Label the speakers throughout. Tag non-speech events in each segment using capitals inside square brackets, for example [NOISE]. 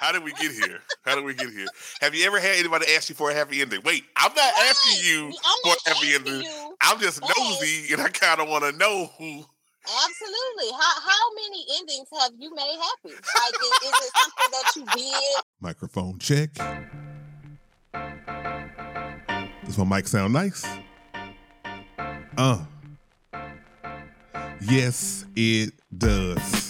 Speaker 1: How did we get here? How did we get here? Have you ever had anybody ask you for a happy ending? Wait, I'm not
Speaker 2: Right.
Speaker 1: asking you
Speaker 2: I'm
Speaker 1: for a happy ending.
Speaker 2: you.
Speaker 1: I'm just nosy, and I kind of want to know who.
Speaker 2: Absolutely. How how many endings have you made happy? Like, is, is it something that you did?
Speaker 1: Microphone check. Does my mic sound nice? Uh. Yes, it does.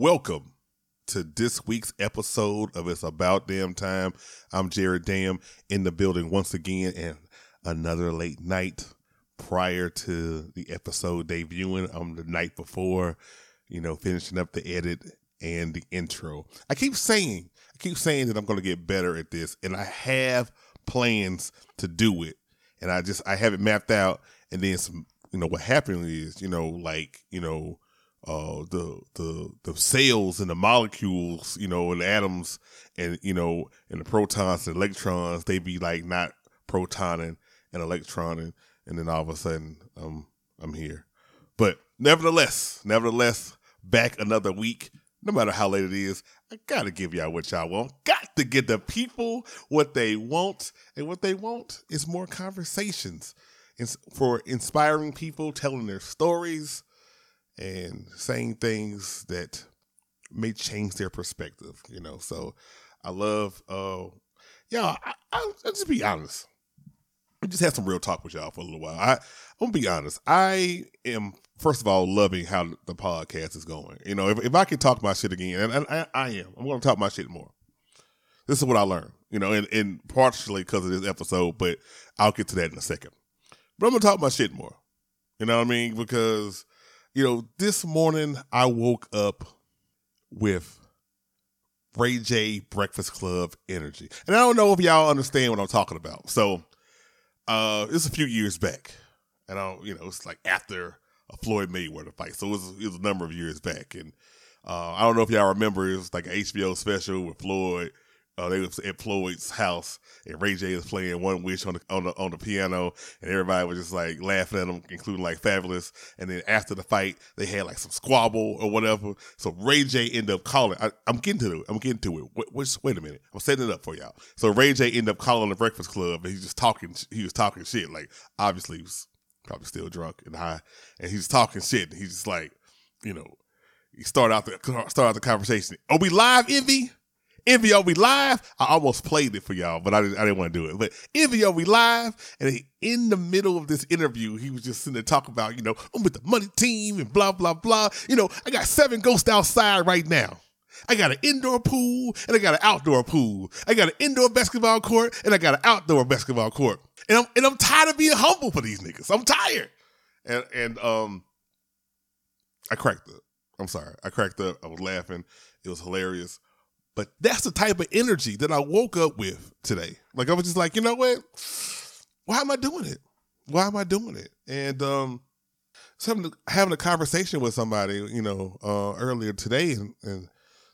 Speaker 1: Welcome to this week's episode of It's About Damn Time. I'm Jared Dam in the building once again, and another late night prior to the episode debuting. I'm the night before, you know, finishing up the edit and the intro. I keep saying, I keep saying that I'm going to get better at this, and I have plans to do it, and I just I have it mapped out, and then some. You know what happened is, you know, like you know, uh the the the cells and the molecules, you know, and atoms and you know, and the protons and electrons, they be like not protoning and electroning, and then all of a sudden, um, I'm here. But nevertheless, nevertheless, back another week. No matter how late it is, I gotta give y'all what y'all want. Got to get the people what they want, and what they want is more conversations. It's for inspiring people, telling their stories, and saying things that may change their perspective, you know. So I love uh y'all, I, I, I'll just be honest. I just had some real talk with y'all for a little while. I I'm gonna be honest. I am first of all loving how the podcast is going. You know, if, if I could talk my shit again, and, and I, I am, I'm gonna talk my shit more. This is what I learned, you know, and, and partially because of this episode, but I'll get to that in a second. But I'm gonna talk my shit more. You know what I mean? Because you know, this morning I woke up with Ray J Breakfast Club energy. And I don't know if y'all understand what I'm talking about. So uh it's a few years back. And I you know, it's like after a Floyd Mayweather fight. So it was, it was a number of years back. And uh I don't know if y'all remember it was like an HBO special with Floyd. Uh, they was at Floyd's house, and Ray J was playing "One Wish" on the on the on the piano, and everybody was just like laughing at him, including like Fabolous. And then after the fight, they had like some squabble or whatever. So Ray J ended up calling. I, I'm getting to it. I'm getting to it. Wait, wait, wait a minute. I'm setting it up for y'all. So Ray J ended up calling the Breakfast Club, and he's just talking. He was talking shit. Like obviously, he was probably still drunk and high, and he's talking shit. And he's just like, you know, he started out the start out the conversation. Are we live, Envy? We live? I almost played it for y'all, but I didn't, I didn't want to do it. But we live? And in the middle of this interview, he was just sitting there talking about, you know, I'm with the money team and blah, blah, blah. You know, I got seven ghosts outside right now. I got an indoor pool and I got an outdoor pool. I got an indoor basketball court and I got an outdoor basketball court. And I'm and I'm tired of being humble for these niggas. I'm tired. And and um I cracked up. I'm sorry. I cracked up. I was laughing. It was hilarious. But that's the type of energy that I woke up with today. Like I was just like, you know what? Why am I doing it? Why am I doing it? And um having a conversation with somebody, you know, uh earlier today and, and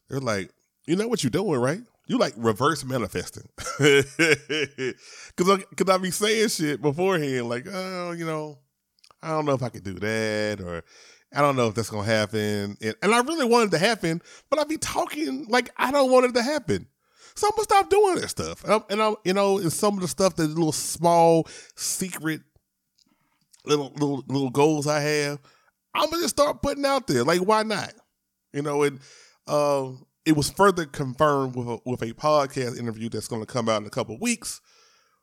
Speaker 1: they're like, you know what you're doing, right? You like reverse manifesting. [LAUGHS] Cause I, cause I be saying shit beforehand, like, oh, you know, I don't know if I could do that, or I don't know if that's gonna happen. And, and I really wanted it to happen, but I'd be talking like I don't want it to happen. So I'm gonna stop doing that stuff. And I'm, and I'm you know, and some of the stuff that little small secret little little little goals I have, I'm gonna just start putting out there. Like, why not? You know, and um, it was further confirmed with a, with a podcast interview that's to come out in a couple weeks,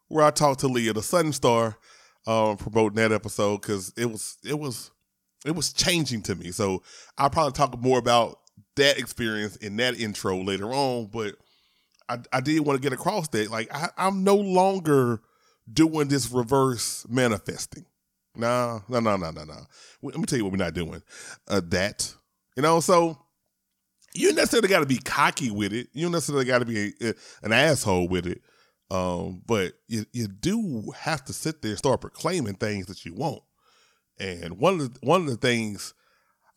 Speaker 1: where I talked to Leah, the Sun Star, um, promoting that episode because it was it was it was changing to me. So I'll probably talk more about that experience in that intro later on. But I, I did want to get across that like I, I'm no longer doing this reverse manifesting. Nah, no, no, no, no, no. Let me tell you what we're not doing. Uh, that You know, so you necessarily got to be cocky with it. You necessarily got to be a, a, an asshole with it. Um, but you you do have to sit there and start proclaiming things that you want. And one of the, one of the things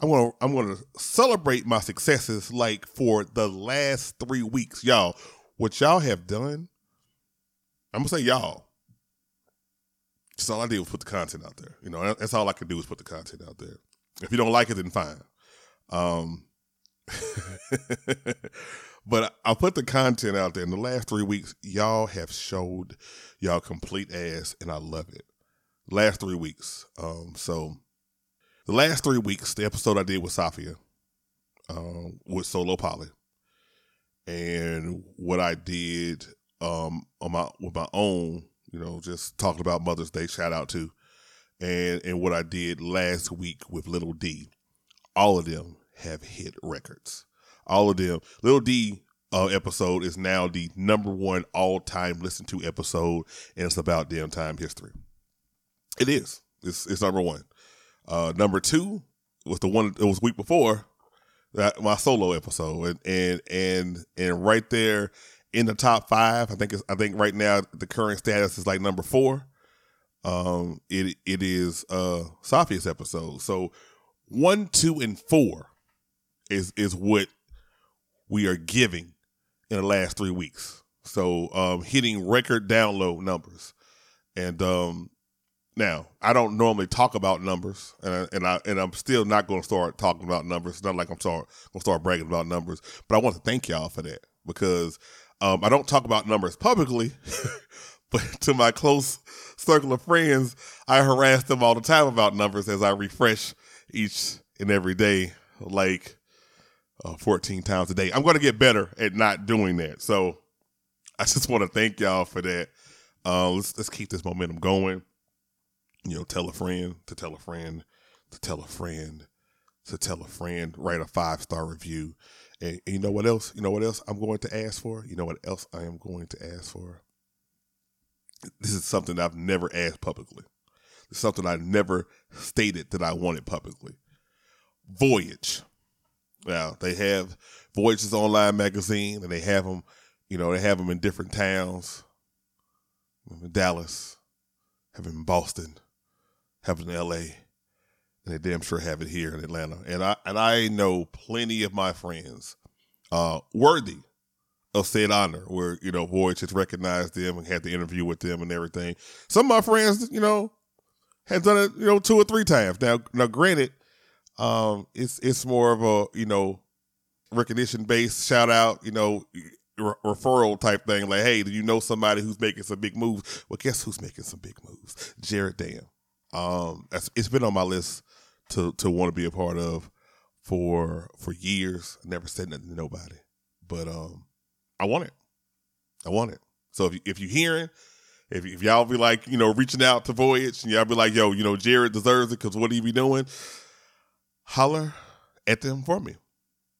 Speaker 1: I'm gonna I'm gonna celebrate my successes like for the last three weeks, y'all. What y'all have done, I'm gonna say y'all. Just all I did was put the content out there. You know, that's all I can do is put the content out there. If you don't like it, then fine. Um, [LAUGHS] but I put the content out there in the last three weeks. Y'all have showed y'all complete ass, and I love it. Last three weeks. Um, so the last three weeks, the episode I did with Safia, um, with Solo Poly, and what I did um on my with my own, you know, just talking about Mother's Day. Shout out to, and and what I did last week with Little D. All of them have hit records. All of them. Little D uh, episode is now the number one all time listened to episode, and it's about damn time history. It is. It's it's number one. Uh, number two was the one it was week before that my solo episode, and and and and right there in the top five. I think it's I think right now the current status is like number four. Um, it it is uh Safia's episode. So one, two, and four is is what we are giving in the last three weeks. So um, hitting record download numbers, and um, now I don't normally talk about numbers, and I, and I and I'm still not going to start talking about numbers. It's not like I'm start going to start bragging about numbers, but I want to thank y'all for that because um, I don't talk about numbers publicly, [LAUGHS] but to my close circle of friends, I harass them all the time about numbers as I refresh each and every day, like uh, 14 times a day. I'm going to get better at not doing that. So [LAUGHS] I just want to thank y'all for that. Uh, let's let's keep this momentum going. You know, tell a friend to tell a friend to tell a friend to tell a friend. Write a five star review. And, and you know what else? You know what else I'm going to ask for? You know what else I am going to ask for? This is something I've never asked publicly. It's something I never stated that I wanted publicly. Voyage. Now they have Voyages online magazine, and they have them. You know, they have them in different towns. In Dallas, have them in Boston, have in L.A., and they damn sure have it here in Atlanta. And I and I know plenty of my friends uh, worthy of said honor, where you know Voyage has recognized them and had the interview with them and everything. Some of my friends, you know, have done it, you know, two or three times. Now, now, granted, um, it's it's more of a you know recognition based shout out, you know, re- referral type thing. Like, hey, do you know somebody who's making some big moves? Well, guess who's making some big moves? Jared Dam. Um, it's been on my list to to want to be a part of for for years. I never said nothing to nobody, but um, I want it. I want it. So if you, if you're hearing, if, if y'all be like you know reaching out to Voyage and y'all be like, yo, you know Jared deserves it because what he be doing, holler at them for me.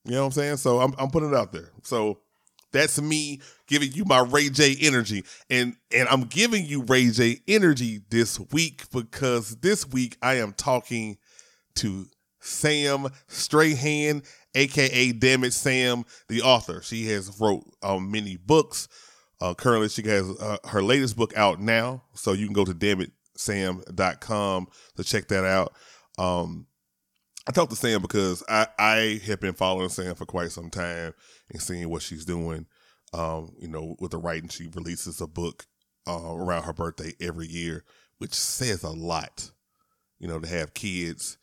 Speaker 1: You know what I'm saying? So I'm I'm putting it out there. So that's me giving you my Ray J energy. And and I'm giving you Ray J energy this week because this week I am talking to Sam Strahan, aka Damn It Sam, the author. She has wrote um, many books. Uh, currently, she has uh, her latest book out now, so you can go to dammitsam.com to check that out. Um, I talked to Sam because I, I have been following Sam for quite some time and seeing what she's doing. Um, you know, with the writing, she releases a book uh, around her birthday every year, which says a lot. You know, to have kids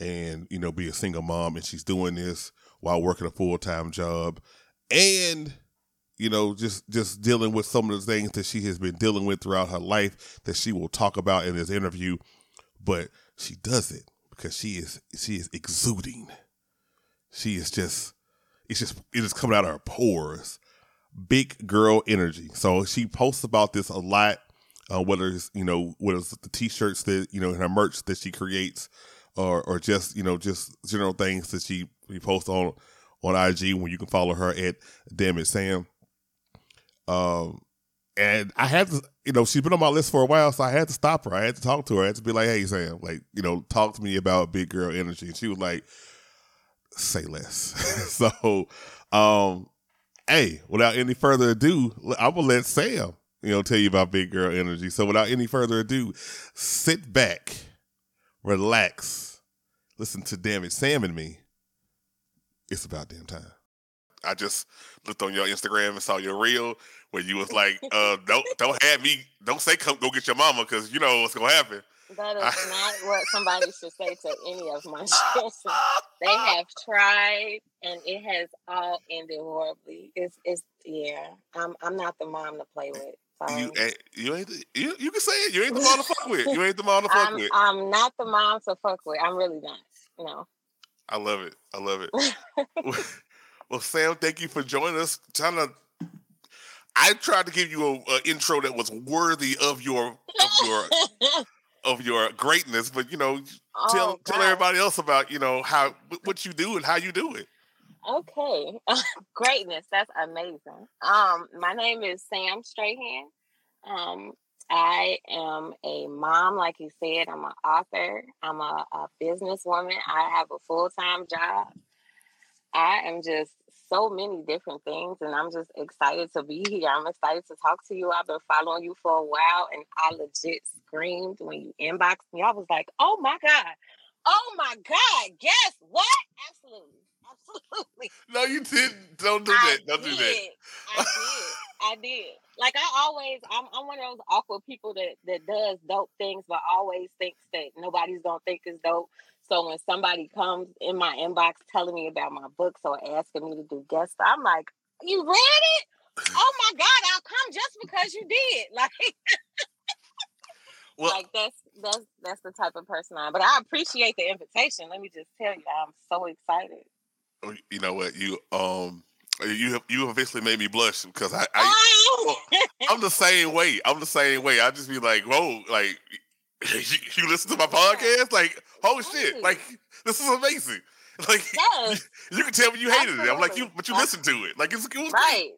Speaker 1: and you know be a single mom, and she's doing this while working a full time job, and you know just just dealing with some of the things that she has been dealing with throughout her life that she will talk about in this interview. But she does it because she is she is exuding. She is just it's just it is coming out of her pores. Big girl energy. So she posts about this a lot. Uh, whether it's you know whether it's the t-shirts that you know and her merch that she creates, or or just you know just general things that she, she posts on on IG when you can follow her at Damn It Sam. Um, and I had to, you know, she's been on my list for a while, so I had to stop her. I had to talk to her. I had to be like, "Hey, Sam, like, you know, talk to me about big girl energy." And she was like, say less. [LAUGHS] so, um, hey, without any further ado, I'm gonna let Sam, you know, tell you about Big Girl Energy. So, without any further ado, sit back, relax, listen to Damn It, Sam and me. It's about damn time. I just looked on your Instagram and saw your reel where you was like, uh, "Don't don't have me, don't say come go get your mama because you know what's gonna happen."
Speaker 2: That [LAUGHS] is not what somebody should say to any of my [LAUGHS] children. They [LAUGHS] have tried, and it has all ended horribly. It's it's yeah. I'm I'm not the mom to play with. Sorry.
Speaker 1: You ain't, you ain't you, you can say it. You ain't the mom to fuck with. You ain't the mom to fuck
Speaker 2: I'm,
Speaker 1: with.
Speaker 2: I'm not the mom to fuck with. I'm really not. No.
Speaker 1: I love it. I love it. well, Sam, thank you for joining us. Trying to, I tried to give you a, a intro that was worthy of your of your of your greatness, but you know,
Speaker 2: Oh,
Speaker 1: tell tell everybody else about you know how what you do and how you do it.
Speaker 2: Okay. [LAUGHS] Greatness. That's amazing. Um, my name is Sam Strahan. Um, I am a mom, like you said. I'm an author. I'm a, a businesswoman. I have a full time job. I am just so many different things, and I'm just excited to be here. I'm excited to talk to you. I've been following you for a while, and I legit screamed when you inboxed me. I was like, "Oh my god! Oh my god! Guess what? Absolutely, absolutely."
Speaker 1: No, you didn't. Don't do
Speaker 2: I
Speaker 1: that. Don't do that.
Speaker 2: I did. I did. Like I always, I'm, I'm one of those awkward people that that does dope things, but always thinks that nobody's gonna think is dope. So when somebody comes in my inbox telling me about my books or asking me to do guest, I'm like, "You read it? Oh my god, I'll come just because you did." [LAUGHS] Like,
Speaker 1: Well,
Speaker 2: like that's that's that's the type of person I am. But I appreciate the invitation. Let me just tell you, I'm so excited.
Speaker 1: oh, you know what? You um, you have you have officially made me blush because I, I
Speaker 2: Oh!
Speaker 1: I'm the same way. I'm the same way. I just be like, whoa, like you, listen to my podcast, like, oh shit, like this is amazing. Like
Speaker 2: Yes. [LAUGHS]
Speaker 1: you can tell me you hated it. I'm like, you, but you listened to it. Like it's it was great.
Speaker 2: Right.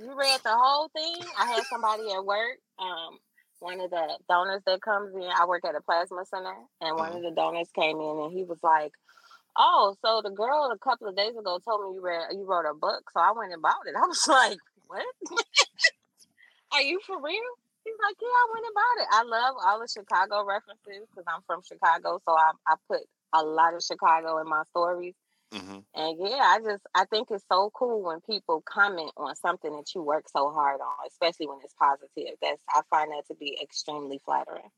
Speaker 2: You read the whole thing. I had somebody at work. Um, one of the donors that comes in, I work at a plasma center, and one of the donors came in and he was like, Oh, so the girl a couple of days ago told me you read you wrote a book, so I went and bought it. [LAUGHS] I was like, What? [LAUGHS] Are you for real? He's like, Yeah, I went and bought it. I love all the Chicago references because I'm from Chicago, so I, I put a lot of Chicago in my stories.
Speaker 1: Mhm.
Speaker 2: And yeah, I just I think it's so cool when people comment on something that you work so hard on, especially when it's positive. That's I find that to be extremely flattering.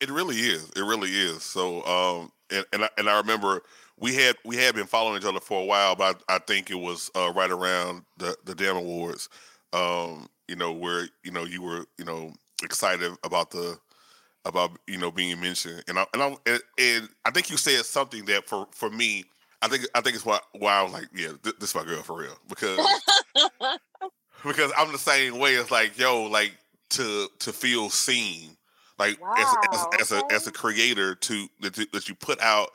Speaker 1: It really is. It really is. So, um, and and I, and I remember we had we had been following each other for a while, but I, I think it was uh, right around the the Damn Awards. Um, you know where you know you were you know excited about the about you know being mentioned, and I and I and, and I think you said something that for for me, I think I think it's why why I was like, yeah, th- this is my girl for real because [LAUGHS] because I'm the same way. It's like, yo, like to to feel seen, like as, as
Speaker 2: Wow,
Speaker 1: as a as a creator to that, you- that you put out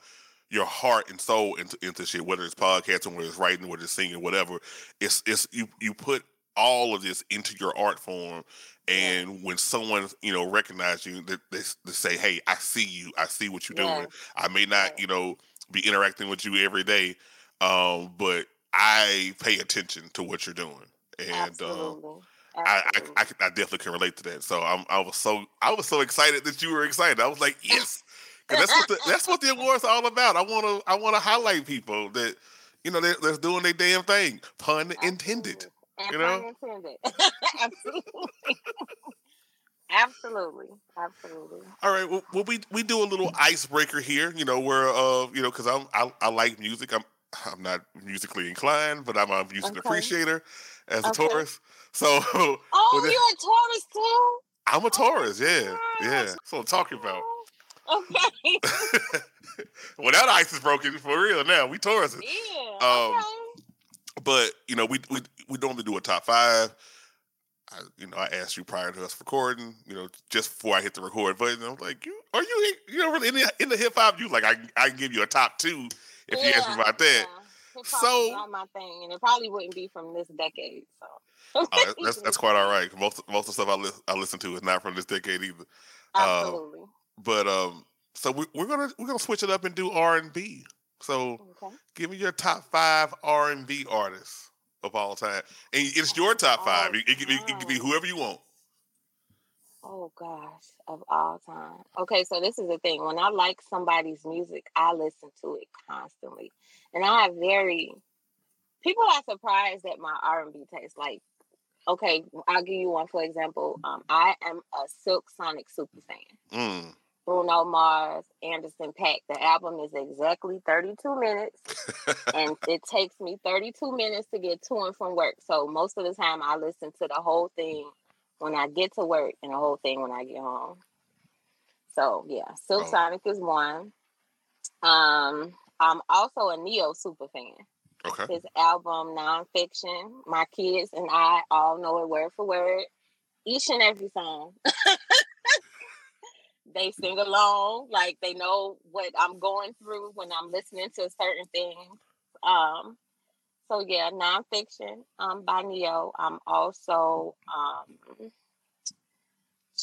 Speaker 1: your heart and soul into into shit, whether it's podcasting, whether it's writing, whether it's singing, whatever. It's it's you you put all of this into your art form. And when someone you know recognize you, they, they, they say, "Hey, I see you. I see what you're doing. I may not,
Speaker 2: Yes.
Speaker 1: you know, be interacting with you every day, um, but I pay attention to what you're doing." And um,
Speaker 2: Absolutely.
Speaker 1: I, I, I, I definitely can relate to that. So I'm, I was so, I was so excited that you were excited. I was like, yes, that's what the, that's what the awards are all about. I want to, I want to highlight people that, you know, they're, they're doing their damn thing. Pun intended.
Speaker 2: Absolutely. And
Speaker 1: you know?
Speaker 2: intended. [LAUGHS] Absolutely. Absolutely. Absolutely.
Speaker 1: All right. Well, well, we we do a little icebreaker here. You know, where uh, you know, because I'm I, I like music. I'm [SIGHS] I'm not musically inclined, but I'm a music
Speaker 2: Okay.
Speaker 1: appreciator as a
Speaker 2: Okay.
Speaker 1: Taurus. [LAUGHS] So
Speaker 2: Oh,
Speaker 1: Well,
Speaker 2: you're a Taurus too?
Speaker 1: I'm a Taurus. Yeah, yeah.
Speaker 2: gosh.
Speaker 1: That's what I'm talking about. [LAUGHS]
Speaker 2: Okay.
Speaker 1: well, that ice is broken for real now. We Tauruses.
Speaker 2: yeah.
Speaker 1: Um,
Speaker 2: okay.
Speaker 1: But you know, we we we normally do a top five. I, you know, I asked you prior to us recording. You know, just before I hit the record button, I was like, "You are you you know really in the, in the hip hop? You like I I can give you a top two if you ask me about that."
Speaker 2: Hip-hop
Speaker 1: So-
Speaker 2: not my thing, and it probably wouldn't be from this decade. So
Speaker 1: Uh, that's that's quite all [LAUGHS] right. Most most of the stuff I li- I listen to is not from this decade either.
Speaker 2: Absolutely.
Speaker 1: But um, so we, we're gonna we're gonna switch it up and do R and B. So, okay. give me your top five R and B artists of all time, and it's your top oh, five. It, it, it, it can be whoever you want.
Speaker 2: Oh gosh, of all time. Okay, so this is the thing. When I like somebody's music, I listen to it constantly, and I have very people are surprised at my R and B taste. Like, okay, I'll give you one for example. Um, I am a Silk Sonic super fan. Mm. Bruno Mars, Anderson .Paak. The album is exactly 32 minutes, and [LAUGHS] it takes me 32 minutes to get to and from work. So most of the time, I listen to the whole thing when I get to work and the whole thing when I get home. So yeah, Silk oh. Sonic is one. Um, I'm also a Ne-Yo super fan. Okay. His album Nonfiction, my kids and I all know it word for word, each and every song. [LAUGHS] they sing along, like they know what I'm going through when I'm listening to certain things. Um, so yeah, nonfiction um, by Ne-Yo. I'm also, um,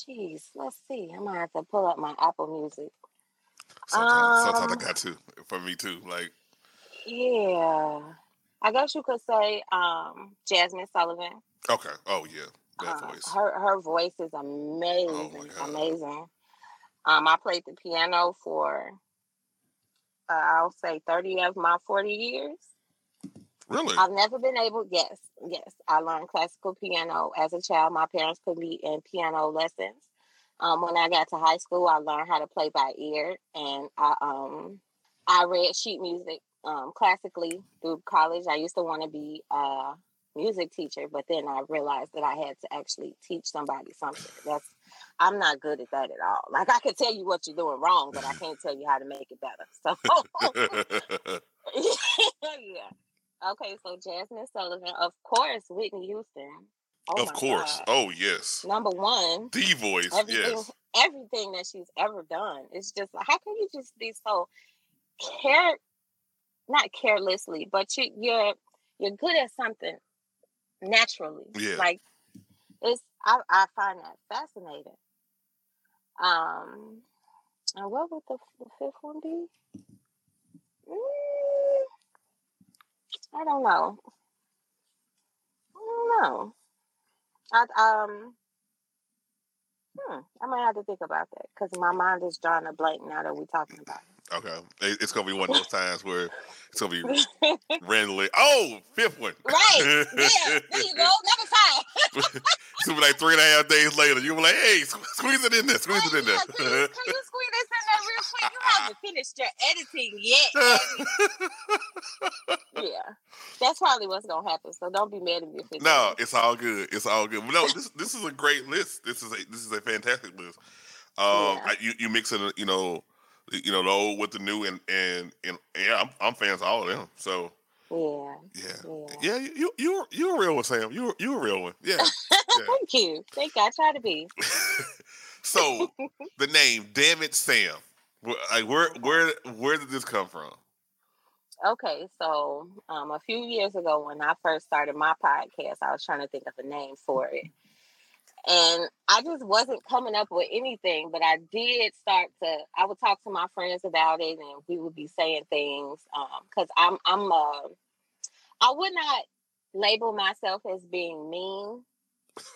Speaker 2: geez, let's see. I might have to pull up my Apple Music.
Speaker 1: Sometimes, um, sometimes I got to. For me too. Like,
Speaker 2: yeah, I guess you could say um, Jazmine Sullivan.
Speaker 1: Okay. Oh yeah, that
Speaker 2: uh, voice. Her her voice is oh, amazing. Oh amazing. Um, I played the piano for uh, I'll say thirty of my forty years.
Speaker 1: Really?
Speaker 2: I've never been able, yes, yes. I learned classical piano as a child. My parents put me in piano lessons. Um, when I got to high school, I learned how to play by ear, and I um, I read sheet music um, classically through college. I used to want to be a music teacher, but then I realized that I had to actually teach somebody something. That's I'm not good at that at all. Like I can tell you what you're doing wrong, but I can't tell you how to make it better. [LAUGHS] So [LAUGHS] yeah. Okay, so Jazmine Sullivan, of course, Whitney Houston.
Speaker 1: Oh of course. God. Oh yes.
Speaker 2: Number one.
Speaker 1: The voice.
Speaker 2: Everything,
Speaker 1: yes.
Speaker 2: Everything that she's ever done. It's just like how can you just be so care not carelessly, but you, are you're you're good at something naturally. Yeah. Like I, I find that fascinating. Um and what would the, the fifth one be? Mm, I don't know. I don't know. I um. Hmm, I might have to think about that because my mind is drawing a blank now that we're talking about it.
Speaker 1: Okay, it's gonna be one of those times where it's gonna be [LAUGHS] randomly. Oh, fifth one.
Speaker 2: Right. Yeah. There you go. Number five. [LAUGHS] [LAUGHS]
Speaker 1: it's gonna be like three and a half days later. You'll be like, "Hey, squeeze it in there. Squeeze it in there."
Speaker 2: can, you, can you squeeze this in there real quick? You haven't [LAUGHS] finished your editing yet. yeah, that's probably what's gonna happen. So don't be mad at me.
Speaker 1: No, it's all good. It's all good. No, this this is a great list. This is a this is a fantastic list. Um, yeah. you you mixing, you know you know, the old with the new, and and, and yeah, I'm, I'm fans of all of them. So
Speaker 2: yeah,
Speaker 1: yeah, yeah. yeah you you you a real one, Sam. You you a real one. [LAUGHS] Yeah.
Speaker 2: yeah. Thank you. Thank God. I try to be. [LAUGHS]
Speaker 1: so [LAUGHS] the name, damn it, Sam. Like where where where did this come from?
Speaker 2: Okay, so um, a few years ago when I first started my podcast, I was trying to think of a name for it. And I just wasn't coming up with anything, but I did start to. I would talk to my friends about it, and we would be saying things because um, I'm I'm uh, I would not label myself as being mean,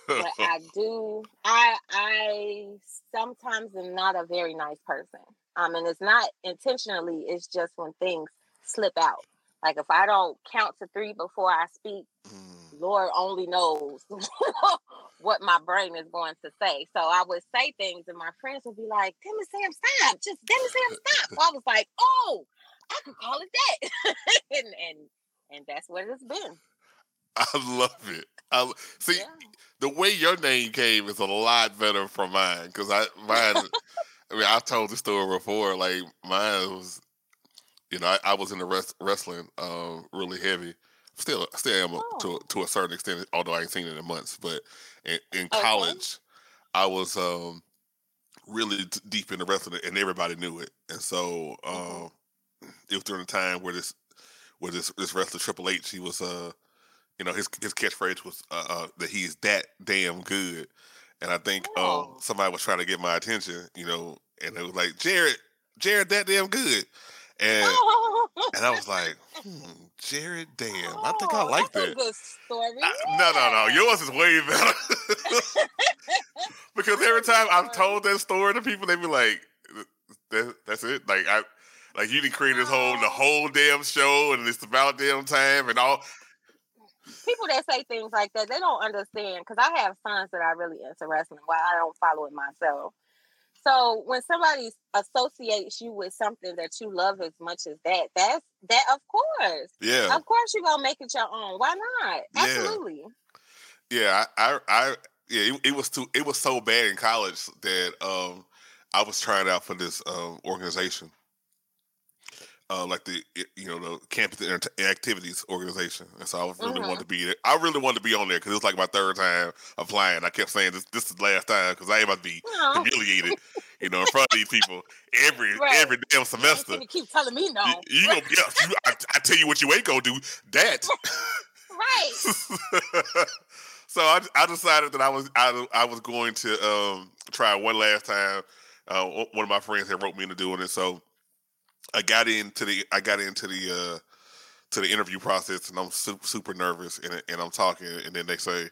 Speaker 2: but [LAUGHS] I do. I I sometimes am not a very nice person. Um, and it's not intentionally. It's just when things slip out. Like if I don't count to three before I speak, mm. Lord only knows [LAUGHS] what my brain is going to say. So I would say things, and my friends would be like, "Damn it, Sam, stop! Just damn it, Sam, stop!" So I was like, "Oh, I could call it that," [LAUGHS] and and and that's what it's been. [LAUGHS]
Speaker 1: I love it. I see yeah. the way your name came is a lot better from mine because I mine. [LAUGHS] I mean, I told the story before. Like mine was, you know, I, I was in the rest, wrestling um, really heavy. Still, still am oh. to to a certain extent, although I ain't seen it in months. But in, in college, I was um, really deep in the wrestling, and everybody knew it. And so mm-hmm. um, it was during a time where this where this this wrestler Triple H, he was uh, you know, his his catchphrase was uh, uh, that he's that damn good. And I think um, oh. um, somebody was trying to get my attention, you know, and it was like Jared, Jared, that damn good. and and I was like, hmm, Jared, damn, I think I
Speaker 2: Oh,
Speaker 1: like that.
Speaker 2: Story.
Speaker 1: I- no, no, no. Yours is way better. [LAUGHS] [LAUGHS] because every time I've told that story to people, they be like, that, "That's it." Like I, like you didn't create this whole the whole damn show, and it's about damn time and all.
Speaker 2: People that say things like that, they don't understand. Because I have sons that are really into wrestling, while I don't follow it myself. So when somebody associates you with something that you love as much as that, that's that. Of course,
Speaker 1: Yeah,
Speaker 2: of course, you're gonna make it your own. Why not?
Speaker 1: Yeah.
Speaker 2: Absolutely.
Speaker 1: yeah. I, I, I yeah. It, it was too. It was so bad in college that um, I was trying out for this um organization. Uh, like the you know the campus activities organization, and so I really
Speaker 2: Mhm.
Speaker 1: wanted to be there. I really wanted to be on there because it was like my third time applying. I kept saying this this is the last time because I ain't about to be humiliated, [LAUGHS] you know, in front of these people every
Speaker 2: Right.
Speaker 1: every damn semester.
Speaker 2: finna keep telling me no.
Speaker 1: You, you gonna yeah, [LAUGHS] you, I, I tell you what you ain't gonna do that.
Speaker 2: right. [LAUGHS]
Speaker 1: so I, I decided that I was I, I was going to um, try one last time. Uh, one one of my friends had wrote me into doing it, so I got into the I got into the uh, to the interview process, and I'm super, super nervous, and and I'm talking, and then they say,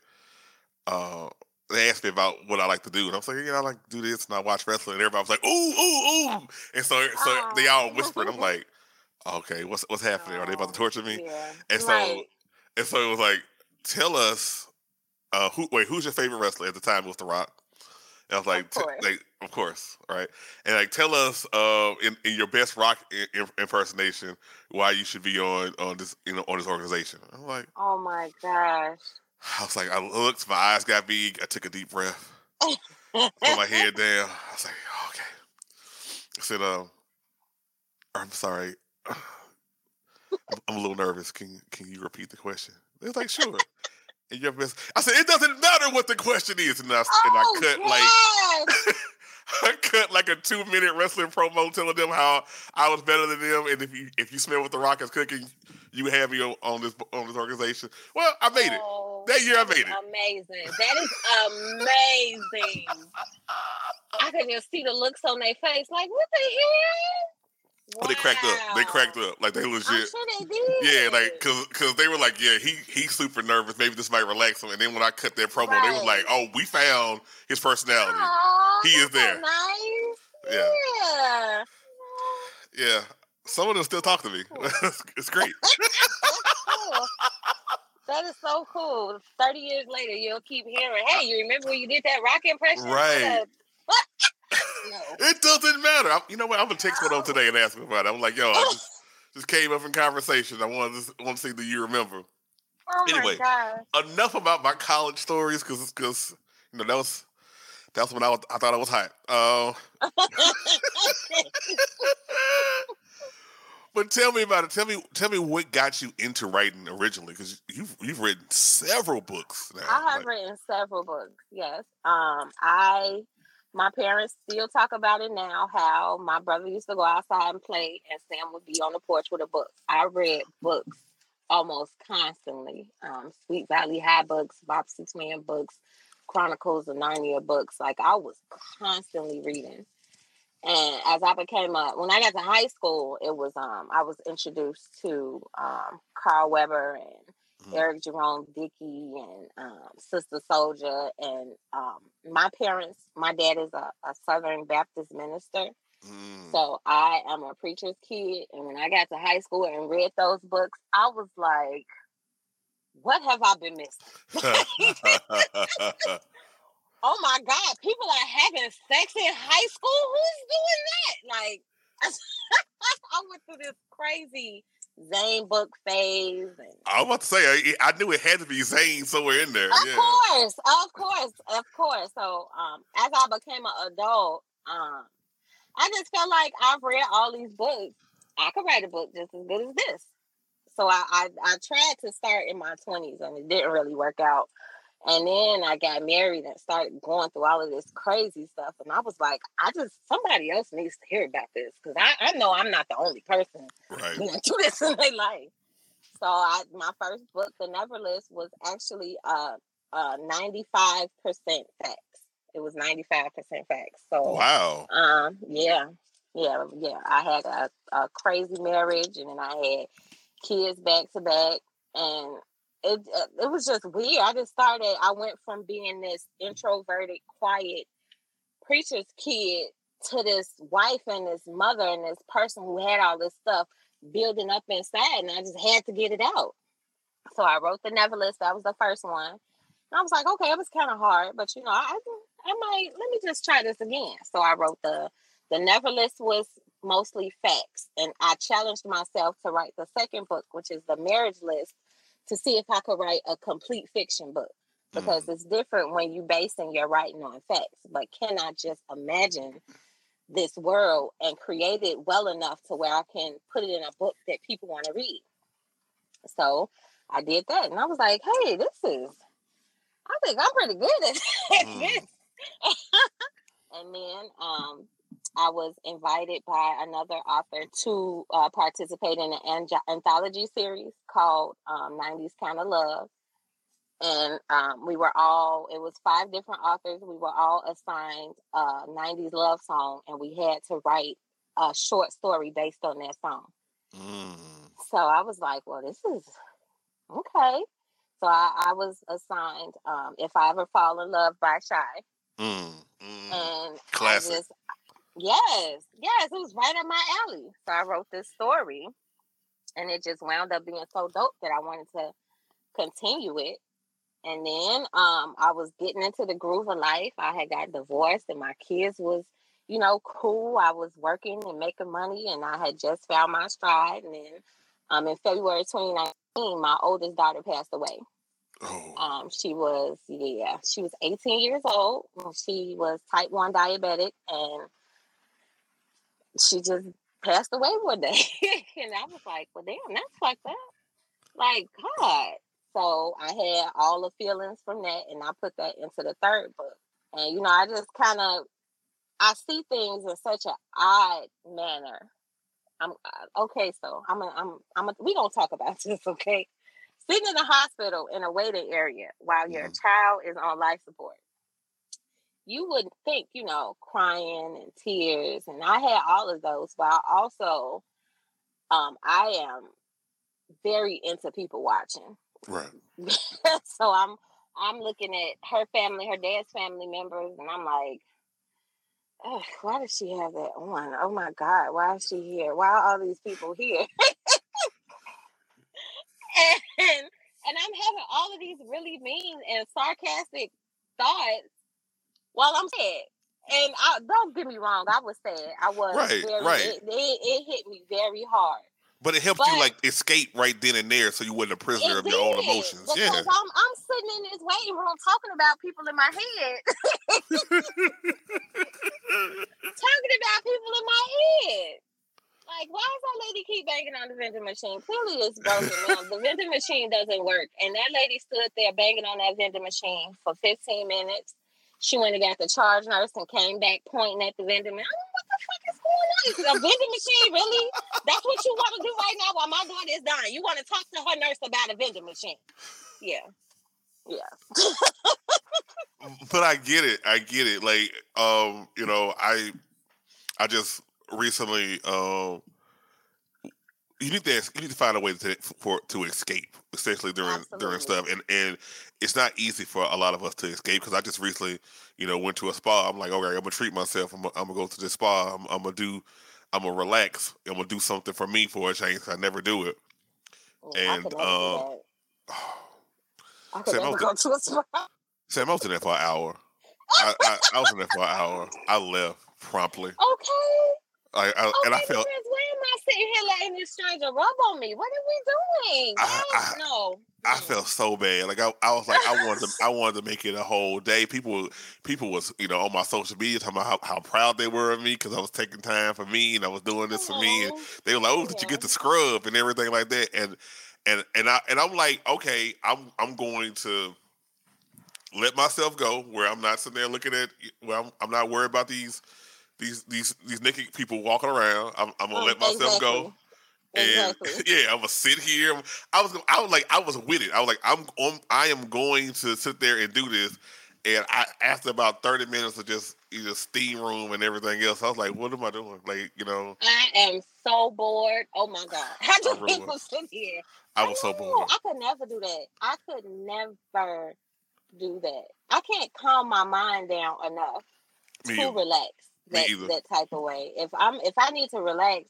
Speaker 1: uh, they asked me about what I like to do, and I'm saying, yeah, I like to do this, and I watch wrestling, and everybody was like, ooh, ooh, ooh, and so so they all [LAUGHS] whispered. I'm like, okay, what's what's happening? Are they about to torture me?
Speaker 2: Yeah.
Speaker 1: And so
Speaker 2: right.
Speaker 1: and so it was like, tell us, uh, who wait, who's your favorite wrestler at the time? It was The Rock. And I was like,
Speaker 2: Of
Speaker 1: t-
Speaker 2: course.
Speaker 1: like, of course, right? And like, tell us, uh, in, in your best Rock i- im- impersonation, why you should be on on this, you know, on this organization. I'm like,
Speaker 2: Oh my gosh.
Speaker 1: I was like, I looked, my eyes got big. I took a deep breath, put my head [LAUGHS] down. I was like, okay. I said, um, I'm sorry. [SIGHS] I'm, I'm a little nervous. Can can you repeat the question? It's like, sure. And your best. I said, it doesn't matter what the question is, and I, and I
Speaker 2: oh,
Speaker 1: cut
Speaker 2: gosh.
Speaker 1: like [LAUGHS] I cut like a two minute wrestling promo telling them how I was better than them, and if you if you smell what the Rock is cooking, you have me on, on this on this organization. Well, I made it.
Speaker 2: Oh,
Speaker 1: That year I made it.
Speaker 2: Amazing. That is amazing. I could just see the looks on their face, like, what the hell?
Speaker 1: But they cracked up. They cracked up. Like they
Speaker 2: I'm
Speaker 1: legit.
Speaker 2: sure they did.
Speaker 1: Yeah, like cause, cause they were like, yeah, he he's super nervous. Maybe this might relax him. And then when I cut their promo, they was like, oh, we found his personality.
Speaker 2: Aw,
Speaker 1: He is
Speaker 2: so
Speaker 1: there.
Speaker 2: Nice.
Speaker 1: Yeah,
Speaker 2: Yeah.
Speaker 1: yeah. Some of them still talk to me. [LAUGHS] it's great.
Speaker 2: Cool. That is so cool. Thirty years later, you'll keep hearing, "Hey, you remember when you did that rock impression?"
Speaker 1: Right.
Speaker 2: No. [LAUGHS]
Speaker 1: It doesn't matter. I, you know what? I'm gonna text one of them today and ask him about it. I'm like, yo, I just, [LAUGHS] just came up in conversation. I want to want to see do you remember.
Speaker 2: Oh
Speaker 1: Anyway. Enough about my college stories, because because you know that was that was when I was I thought I was hot. Uh, [LAUGHS] but tell me about it. Tell me tell me what got you into writing originally, because you've you've written several books now.
Speaker 2: I have
Speaker 1: Like,
Speaker 2: written several books. Yes. Um, I my parents still talk about it now. How my brother used to go outside and play, and Sam would be on the porch with a book. I read books almost constantly. Um, Sweet Valley High books, Bob Six Man books, Chronicles of Narnia books. Like I was constantly reading. And as I became a, when I got to high school, it was um I was introduced to um Carl Weber and
Speaker 1: Mhm.
Speaker 2: Eric Jerome Dickey and um, Sister Souljah. And um, my parents, my dad is a, a Southern Baptist minister.
Speaker 1: mm,
Speaker 2: So I am a preacher's kid. And when I got to high school and read those books, I was like, what have I been missing? [LAUGHS] [LAUGHS] Oh my God, people are having sex in high school? Who's doing that? Like, [LAUGHS] I went through this crazy Zane book phase. And
Speaker 1: I was about to say I, I knew it had to be Zane somewhere in there.
Speaker 2: Of
Speaker 1: yeah.
Speaker 2: course, of course, of course. So, um, as I became an adult, um, I just felt like I've read all these books. I could write a book just as good as this. So I, I, I tried to start in my twenties, and it didn't really work out. And then I got married and started going through all of this crazy stuff. And I was like, I just somebody else needs to hear about this because I, I know I'm not the only person
Speaker 1: Right.
Speaker 2: going through [LAUGHS] this in their life. So I my first book, The Never List, was actually uh uh 95% facts. It was 95% facts. So
Speaker 1: Wow.
Speaker 2: um yeah. Yeah, yeah. I had a, a crazy marriage, and then I had kids back to back, and it uh, it was just weird. I just started. I went from being this introverted, quiet preacher's kid to this wife and this mother and this person who had all this stuff building up inside, and I just had to get it out. So I wrote the Never List. That was the first one. And I was like, okay, it was kind of hard, but you know, I I might let me just try this again. So I wrote the the Never List was mostly facts, and I challenged myself to write the second book, which is the Marriage List, to see if I could write a complete fiction book because mm. it's different when you basing your writing on facts. But can I just imagine this world and create it well enough to where I can put it in a book that people want to read? So I did that, and I was like, "Hey, this is." I think I'm pretty good at [LAUGHS] this. Mm. [LAUGHS] and then um, I was invited by another author to uh, participate in an anthology series called um, 90s Kind of Love. And um, we were all, it was five different authors. We were all assigned a 90s love song, and we had to write a short story based on that song. Mm. So I was like, well, this is okay. So I, I was assigned um, If I Ever Fall in Love by Shai. Mm, mm, and classic. I just, yes, yes, it was right up my alley. So I wrote this story, and it just wound up being so dope that I wanted to continue it. And then um, I was getting into the groove of life. I had got divorced, and my kids was, you know, cool. I was working and making money, and I had just found my stride. And then um, in February 2019, my oldest daughter passed away. Oh. Um, she was, yeah, she was 18 years old. She was type 1 diabetic and she just passed away one day. [LAUGHS] and I was like, well, damn, that's fucked up. Like, God. So I had all the feelings from that and I put that into the third book. And, you know, I just kind of, I see things in such an odd manner. I'm uh, okay. So I'm, a, I'm, I'm, a, we gonna talk about [LAUGHS] this, okay? sitting in the hospital in a waiting area while your mm-hmm. child is on life support. You wouldn't think, you know, crying and tears, and I had all of those, but I also, um, I am very into people watching.
Speaker 1: Right. [LAUGHS]
Speaker 2: so I'm I'm looking at her family, her dad's family members, and I'm like, why does she have that on? Oh my God, why is she here? Why are all these people here? [LAUGHS] and and I'm having all of these really mean and sarcastic thoughts while I'm sad. And I, don't get me wrong, I was sad. I was right, very, right. It, it, it, hit me very hard.
Speaker 1: But it helped but, you like escape right then and there, so you wasn't a prisoner of your own emotions. Yeah,
Speaker 2: I'm, I'm sitting in this waiting room talking about people in my head, [LAUGHS] talking about people in my head. Like, why does that lady keep banging on the vending machine? Clearly, it's broken. now. The vending machine doesn't work, and that lady stood there banging on that vending machine for 15 minutes. She went and got the charge nurse and came back pointing at the vending machine. What the fuck is going on? A vending machine really? That's what you want to do right now while my daughter is dying. You want to talk to her nurse about a vending machine? Yeah, yeah.
Speaker 1: but I get it. I get it. Like, um, you know, I, I just recently, um, you need to you need to find a way to for to escape, especially during Absolutely. during stuff. And and it's not easy for a lot of us to escape because I just recently, you know, went to a spa. I'm like, okay, I'm gonna treat myself. I'm gonna, I'm gonna go to the spa. I'm, I'm, gonna do. I'm gonna relax. I'm gonna do something for me for a change. I never do it. and um, [SIGHS]
Speaker 2: I could never go to a spa.
Speaker 1: Sam, I was in there for an hour. I, I, I was in there for an hour. I left promptly. [LAUGHS]
Speaker 2: Okay.
Speaker 1: I, I and I felt.
Speaker 2: Why am I sitting here letting this stranger rub on me? What are we doing? I, I, no.
Speaker 1: I felt so bad. Like I, I was like, I wanted to, I wanted to make it a whole day. People, people was, you know, on my social media talking about how, how proud they were of me because I was taking time for me and I was doing this for me. And they were like, "Oh, did you get the scrub and everything like that?" And and and I and I'm like, okay, I'm I'm going to let myself go where I'm not sitting there looking at. Well, I'm, I'm not worried about these these these these naked people walking around. I'm, I'm gonna oh, let myself exactly. go. And exactly. [LAUGHS] yeah, I'm gonna sit here. I was I was like I was with it. I was like I'm on, I am going to sit there and do this. and I after about thirty minutes of just either steam room and everything else, I was like, "What am I doing?" Like, you know,
Speaker 2: I am so bored. Oh my god, [LAUGHS] how do really people was. sit here?
Speaker 1: I was I so bored.
Speaker 2: I could never do that. I could never do that. I can't calm my mind down enough Me to either. relax that, that type of way. If I'm if I need to relax,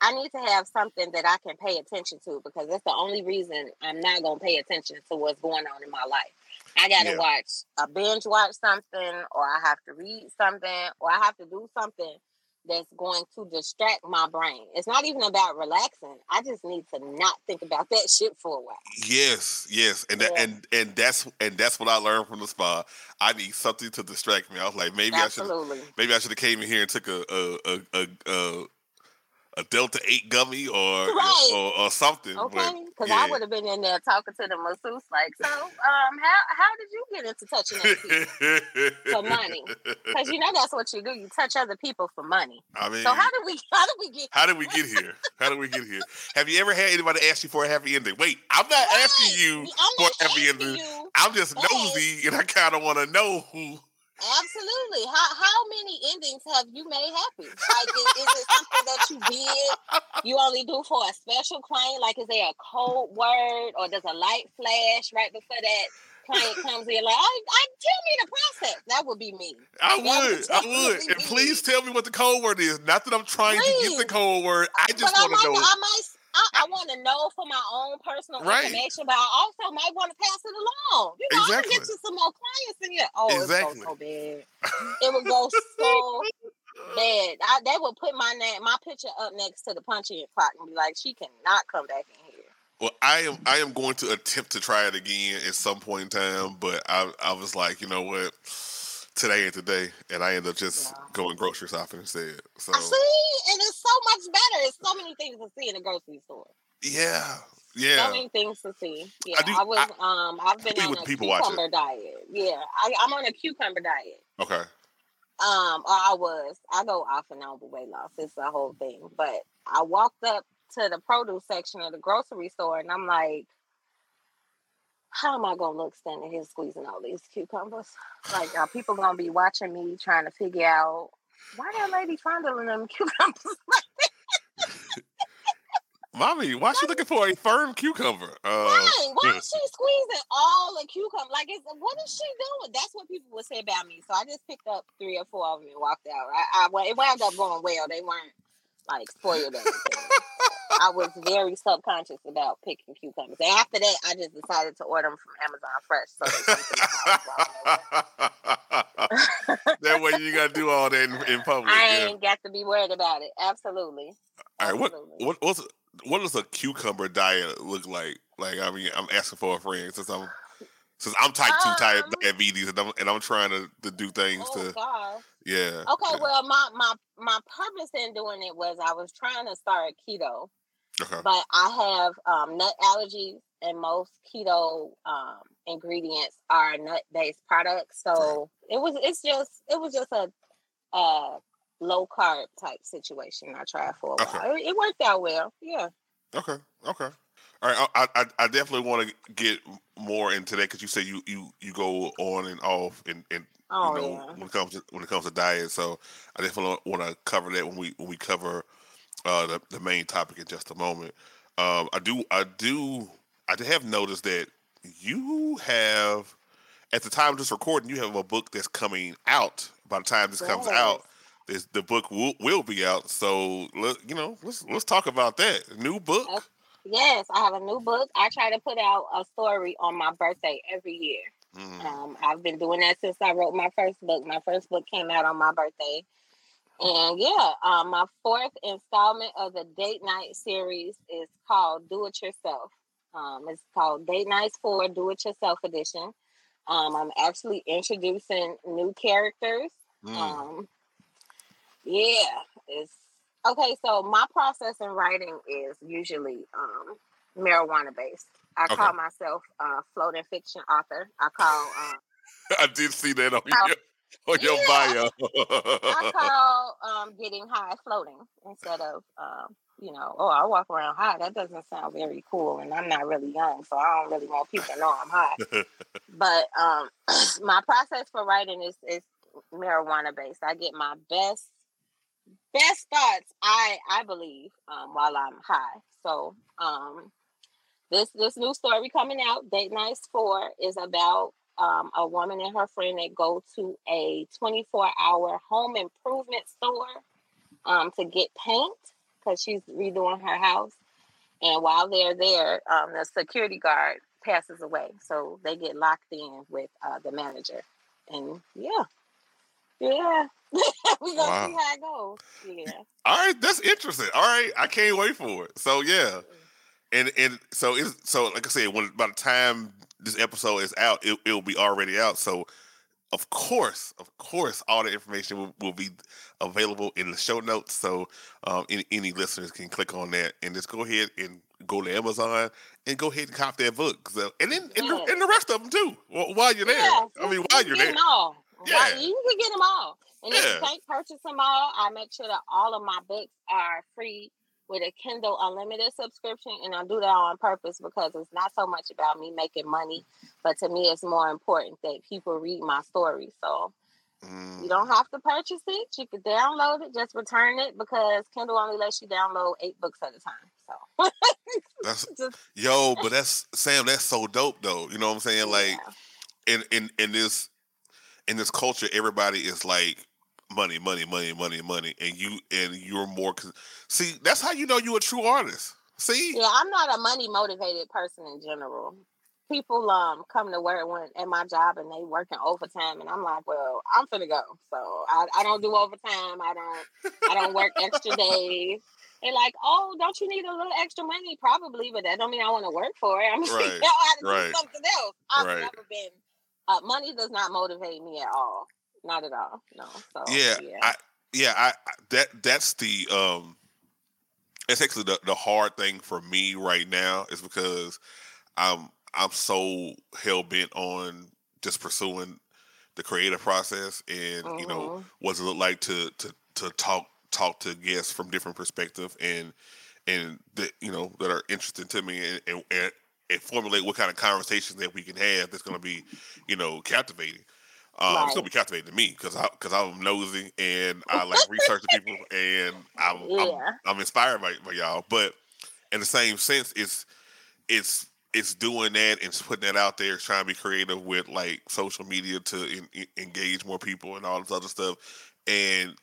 Speaker 2: I need to have something that I can pay attention to because that's the only reason I'm not gonna pay attention to what's going on in my life. I gotta yeah. watch a binge watch something, or I have to read something, or I have to do something that's going to distract my brain. It's not even about relaxing. I just need to not think about that shit for a while.
Speaker 1: Yes, yes, and yeah. that, and and that's and that's what I learned from the spa. I need something to distract me. I was like, maybe Absolutely. I should maybe I should have came in here and took a a a, a, a a Delta Eight gummy or right. or, or, something.
Speaker 2: Okay, because yeah. I would have been in there talking to the masseuse, like, so, um, how how did you get into touching other people for money? [LAUGHS] Because you know that's what you do. You touch other people for money. I mean, so how did we [LAUGHS] how did we get
Speaker 1: how did we get here? How did we get here? Have you ever had anybody ask you for a happy ending? Wait, I'm not right. asking you I'm for a happy ending. You, I'm just nosy, and I kind of want to know who
Speaker 2: Absolutely. How how many endings have you made happy? Like, is, is, it something that you did you only do for a special client? Like, is there a code word or does a light flash right before that client comes in? Like, I, I tell me the process. That would be me.
Speaker 1: I would. I would. And please tell me what the code word is. Not that I'm trying please. to get the code word. I just want to know.
Speaker 2: I might I, I want to know for my own personal right. information, but I also might want to pass it along. You know, exactly. I can get you some more clients in here. Oh, exactly. [LAUGHS] it would go so bad. it would go so bad. I, they would put my name, my picture up next to the punching clock and be like, she cannot come back in here.
Speaker 1: Well, I am I am going to attempt to try it again at some point in time, but I I was like, you know what? Today and today, and I end up just yeah. going grocery shopping instead. So
Speaker 2: I see, and it's so much better. It's so many things to see in a grocery store.
Speaker 1: Yeah, yeah.
Speaker 2: So many things to see. Yeah, I, do, I was. I, um, I've been on a cucumber diet. Yeah, I, I'm on a cucumber diet.
Speaker 1: Okay.
Speaker 2: Um, or I was. I go off and on with weight loss. It's the whole thing. But I walked up to the produce section of the grocery store, and I'm like, how am I gonna look standing here squeezing all these cucumbers? Like, are people gonna be watching me trying to figure out why that lady fondling them [LAUGHS] cucumbers [LAUGHS]
Speaker 1: Mommy, why is she looking for a firm cucumber? Uh,
Speaker 2: right. Why is she squeezing all the cucumber? Like, it's, what is she doing? That's what people would say about me. So I just picked up three or four of them and walked out. I, I well, it wound up going well. They weren't like spoiled I was very subconscious about picking cucumbers. And after that, I just decided to order them from Amazon Fresh.
Speaker 1: So [LAUGHS] that way you got to do all that in, in [LAUGHS] public.
Speaker 2: I ain't got to be worried about it. Absolutely.
Speaker 1: All right. What what what's what does a cucumber diet look like? Like I mean, I'm asking for a friend since I'm since I'm type two um, type diabetes and I'm and I'm trying to, to do things oh to gosh. yeah.
Speaker 2: Okay,
Speaker 1: yeah.
Speaker 2: well my my my purpose in doing it was I was trying to start keto. Okay. But I have um, nut allergies, and most keto um, ingredients are nut based products. So right. it was it's just it was just a, a low carb type situation. I tried for a okay. while. It, it, worked out well. Yeah.
Speaker 1: Okay. Okay. All right. I I, I definitely want to get more into that because you say you you you go on and off and and oh, you know yeah. when it comes to when it comes to diet. So I definitely want to cover that when we when we cover uh, the, the main topic in just a moment. Um, I do, I do, I have noticed that you have, at the time of this recording, you have a book that's coming out. By the time this yes. comes out, this, the book will, will be out. So, let, you know, let's let's talk about that new book.
Speaker 2: Yes, I have a new book. I try to put out a story on my birthday every year. Mm. Um, I've been doing that since I wrote my first book. My first book came out on my birthday. And yeah, um, my fourth installment of the date night series is called Do It Yourself. Um, it's called Date Nights for Do It Yourself Edition. Um, I'm actually introducing new characters. Mm. Um, yeah, it's okay. So my process in writing is usually um, marijuana based. I okay. call myself a floating fiction author. I call.
Speaker 1: Uh, [LAUGHS] I did see that on your on your bio.
Speaker 2: I [LAUGHS] call um, getting high floating instead of um, you know, oh, I walk around high. That doesn't sound very cool, and I'm not really young, so I don't really want people to know I'm high. [LAUGHS] but um, [CLEARS THROAT] my process for writing is is marijuana based. I get my best best thoughts. I I believe um, while I'm high. So um, this this new story coming out, Date Nights Four, is about um, a woman and her friend that go to a 24 hour home improvement store um, to get paint because she's redoing her house. And while they're there, um, the security guard passes away. So they get locked in with uh, the manager. And yeah, yeah. [LAUGHS] we gonna wow. see how it goes. Yeah.
Speaker 1: All right, that's interesting. All right, I can't wait for it. So yeah, and and so it's so like I said, when by the time this episode is out, it, will be already out. So of course, of course, all the information will, will be available in the show notes. So um, any, any listeners can click on that and just go ahead and go to Amazon and go ahead and cop that book. So and then and, the, and the rest of them too. While you're there, yeah, I mean, while you're there,
Speaker 2: all. Yeah, you can get them all. And yeah. if you can't purchase them all, I make sure that all of my books are free with a Kindle Unlimited subscription, and I do that on purpose because it's not so much about me making money, but to me, it's more important that people read my story. So mm. you don't have to purchase it; you can download it, just return it because Kindle only lets you download eight books at a time. So
Speaker 1: that's [LAUGHS] just, yo, but that's Sam. That's so dope, though. You know what I'm saying? Like yeah. in in in this in this culture, everybody is like money, money, money, money, money, and you and you're more. See, that's how you know you're a true artist. See,
Speaker 2: yeah, I'm not a money motivated person in general. People um come to work when at my job and they working overtime, and I'm like, well, I'm gonna go. So I, I don't do overtime. I don't I don't work extra [LAUGHS] days. They're like, oh, don't you need a little extra money? Probably, but that don't mean I want to work for it. I'm [LAUGHS] right, like, yo, I right. do something else. I've right. never been. Uh, money does not motivate me at all not at all. No. So,
Speaker 1: yeah, yeah, I, yeah, I that that's the um, it's actually the the hard thing for me right now is because I'm I'm so hell bent on just pursuing the creative process and mm-hmm. you know mm-hmm. what it look like to to to talk talk to guests from different perspective and and that you know that are interesting to me and, and, and formulate what kind of conversations that we can have that's going to be you know captivating um, right. It's gonna be captivating to me because I because I'm nosy and I like researching [LAUGHS] people and I'm, yeah. I'm, I'm inspired by, by y'all. But in the same sense, it's it's it's doing that and putting that out there, trying to be creative with like social media to in, in, engage more people and all this other stuff. And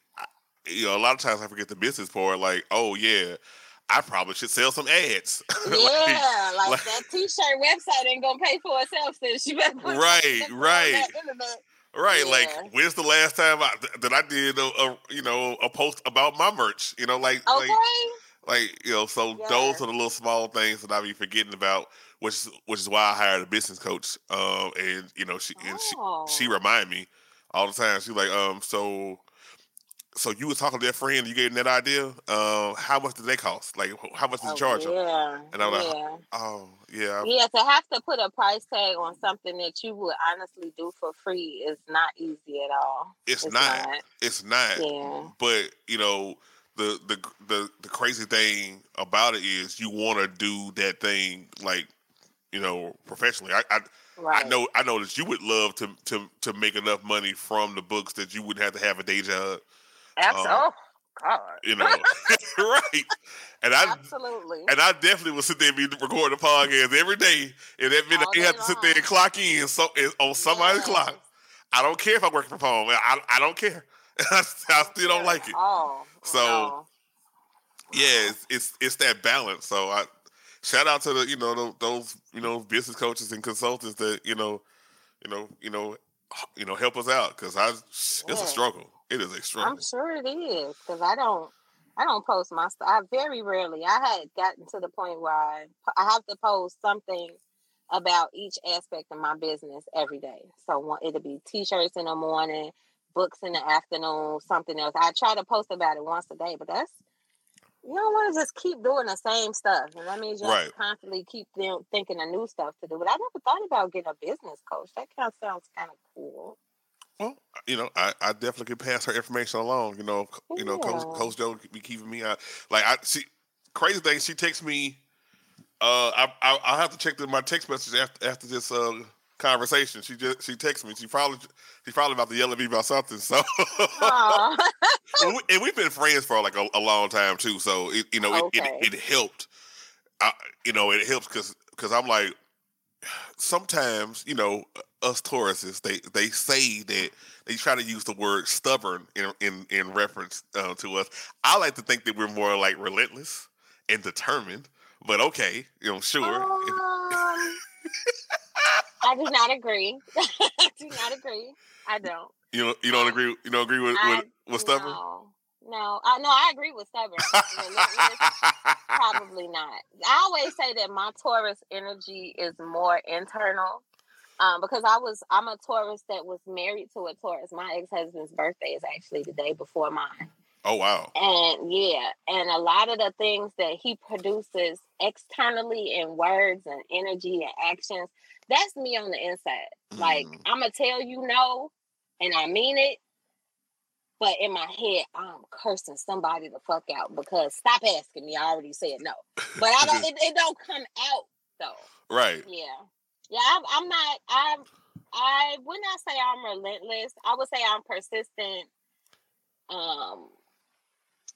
Speaker 1: you know, a lot of times I forget the business part. Like, oh yeah, I probably should sell some ads. [LAUGHS]
Speaker 2: Yeah, like, like, like, that T-shirt website ain't gonna pay for itself. Since you better
Speaker 1: right, [LAUGHS] right. Right, yeah. like when's the last time I, that I did a, a, you know a post about my merch? You know, like
Speaker 2: okay.
Speaker 1: like, like you know, so yeah. those are the little small things that I be forgetting about, which which is why I hired a business coach. Um, and you know, she and oh. she she oh. remind me all the time. She's like, um, so so you were talking to that friend, you gave them that idea. Uh, how much did they cost? Like, how much did oh, charge them?
Speaker 2: Yeah,
Speaker 1: and I'm like, yeah. oh, yeah.
Speaker 2: Yeah, to have to put a price tag on something that you would honestly do for free is not easy at all.
Speaker 1: It's, it's not. not. It's not. Yeah. But you know, the the the the crazy thing about it is you want to do that thing like you know professionally. I. I Right. I know I know that you would love to to to make enough money from the books that you wouldn't have to have a day job.
Speaker 2: Absolutely. Um, oh, God.
Speaker 1: You know, [LAUGHS] [LAUGHS] right. And I
Speaker 2: absolutely,
Speaker 1: and I definitely will sit there and be recording the podcast every day. And that minute, I have to sit there and clock in so on somebody's yes. clock. I don't care if I work from home. I, I don't care. [LAUGHS] I, I still don't like it.
Speaker 2: Oh,
Speaker 1: so no. yeah, it's, it's it's that balance. So I shout out to the you know those you know business coaches and consultants that you know you know you know you know help us out because I it's yeah. a struggle. It is.
Speaker 2: I'm sure it is because I don't. I don't post my stuff. I very rarely. I had gotten to the point where I, I have to post something about each aspect of my business every day. So it'll be t-shirts in the morning, books in the afternoon, something else. I try to post about it once a day, but that's you don't want to just keep doing the same stuff. And that means you right. constantly keep them thinking of new stuff to do. But I never thought about getting a business coach. That kind of sounds kind of cool.
Speaker 1: Well, you know, I, I definitely could pass her information along. You know, you know, Coach, Coach Joe be keeping me out. Like I see, crazy thing, she texts me. Uh, I, I I'll have to check the, my text message after after this uh conversation. She just she texts me. She probably she probably about to yell at me about something. So, [LAUGHS] and, we, and we've been friends for like a, a long time too. So it, you know okay. it, it, it helped. I, you know it helps because because I'm like [SIGHS] sometimes you know us Tauruses they they say that they try to use the word stubborn in in, in reference uh, to us. I like to think that we're more like relentless and determined. But okay, you know, sure. Um, [LAUGHS]
Speaker 2: I do not agree. [LAUGHS] I do not agree. I don't.
Speaker 1: You don't, you don't agree. You don't agree with I, with, with stubborn.
Speaker 2: No, no, I no, I agree with stubborn. [LAUGHS] probably not. I always say that my Taurus energy is more internal. Um, because I was I'm a Taurus that was married to a Taurus. My ex husband's birthday is actually the day before mine.
Speaker 1: Oh wow.
Speaker 2: And yeah, and a lot of the things that he produces externally in words and energy and actions, that's me on the inside. Mm. Like I'm gonna tell you no, and I mean it. But in my head, I'm cursing somebody the fuck out because stop asking me. I already said no. But I don't. [LAUGHS] it, it, don't come out though.
Speaker 1: Right.
Speaker 2: Yeah. Yeah. I'm, I'm not. I'm. I wouldn't say I'm relentless. I would say I'm persistent. Um,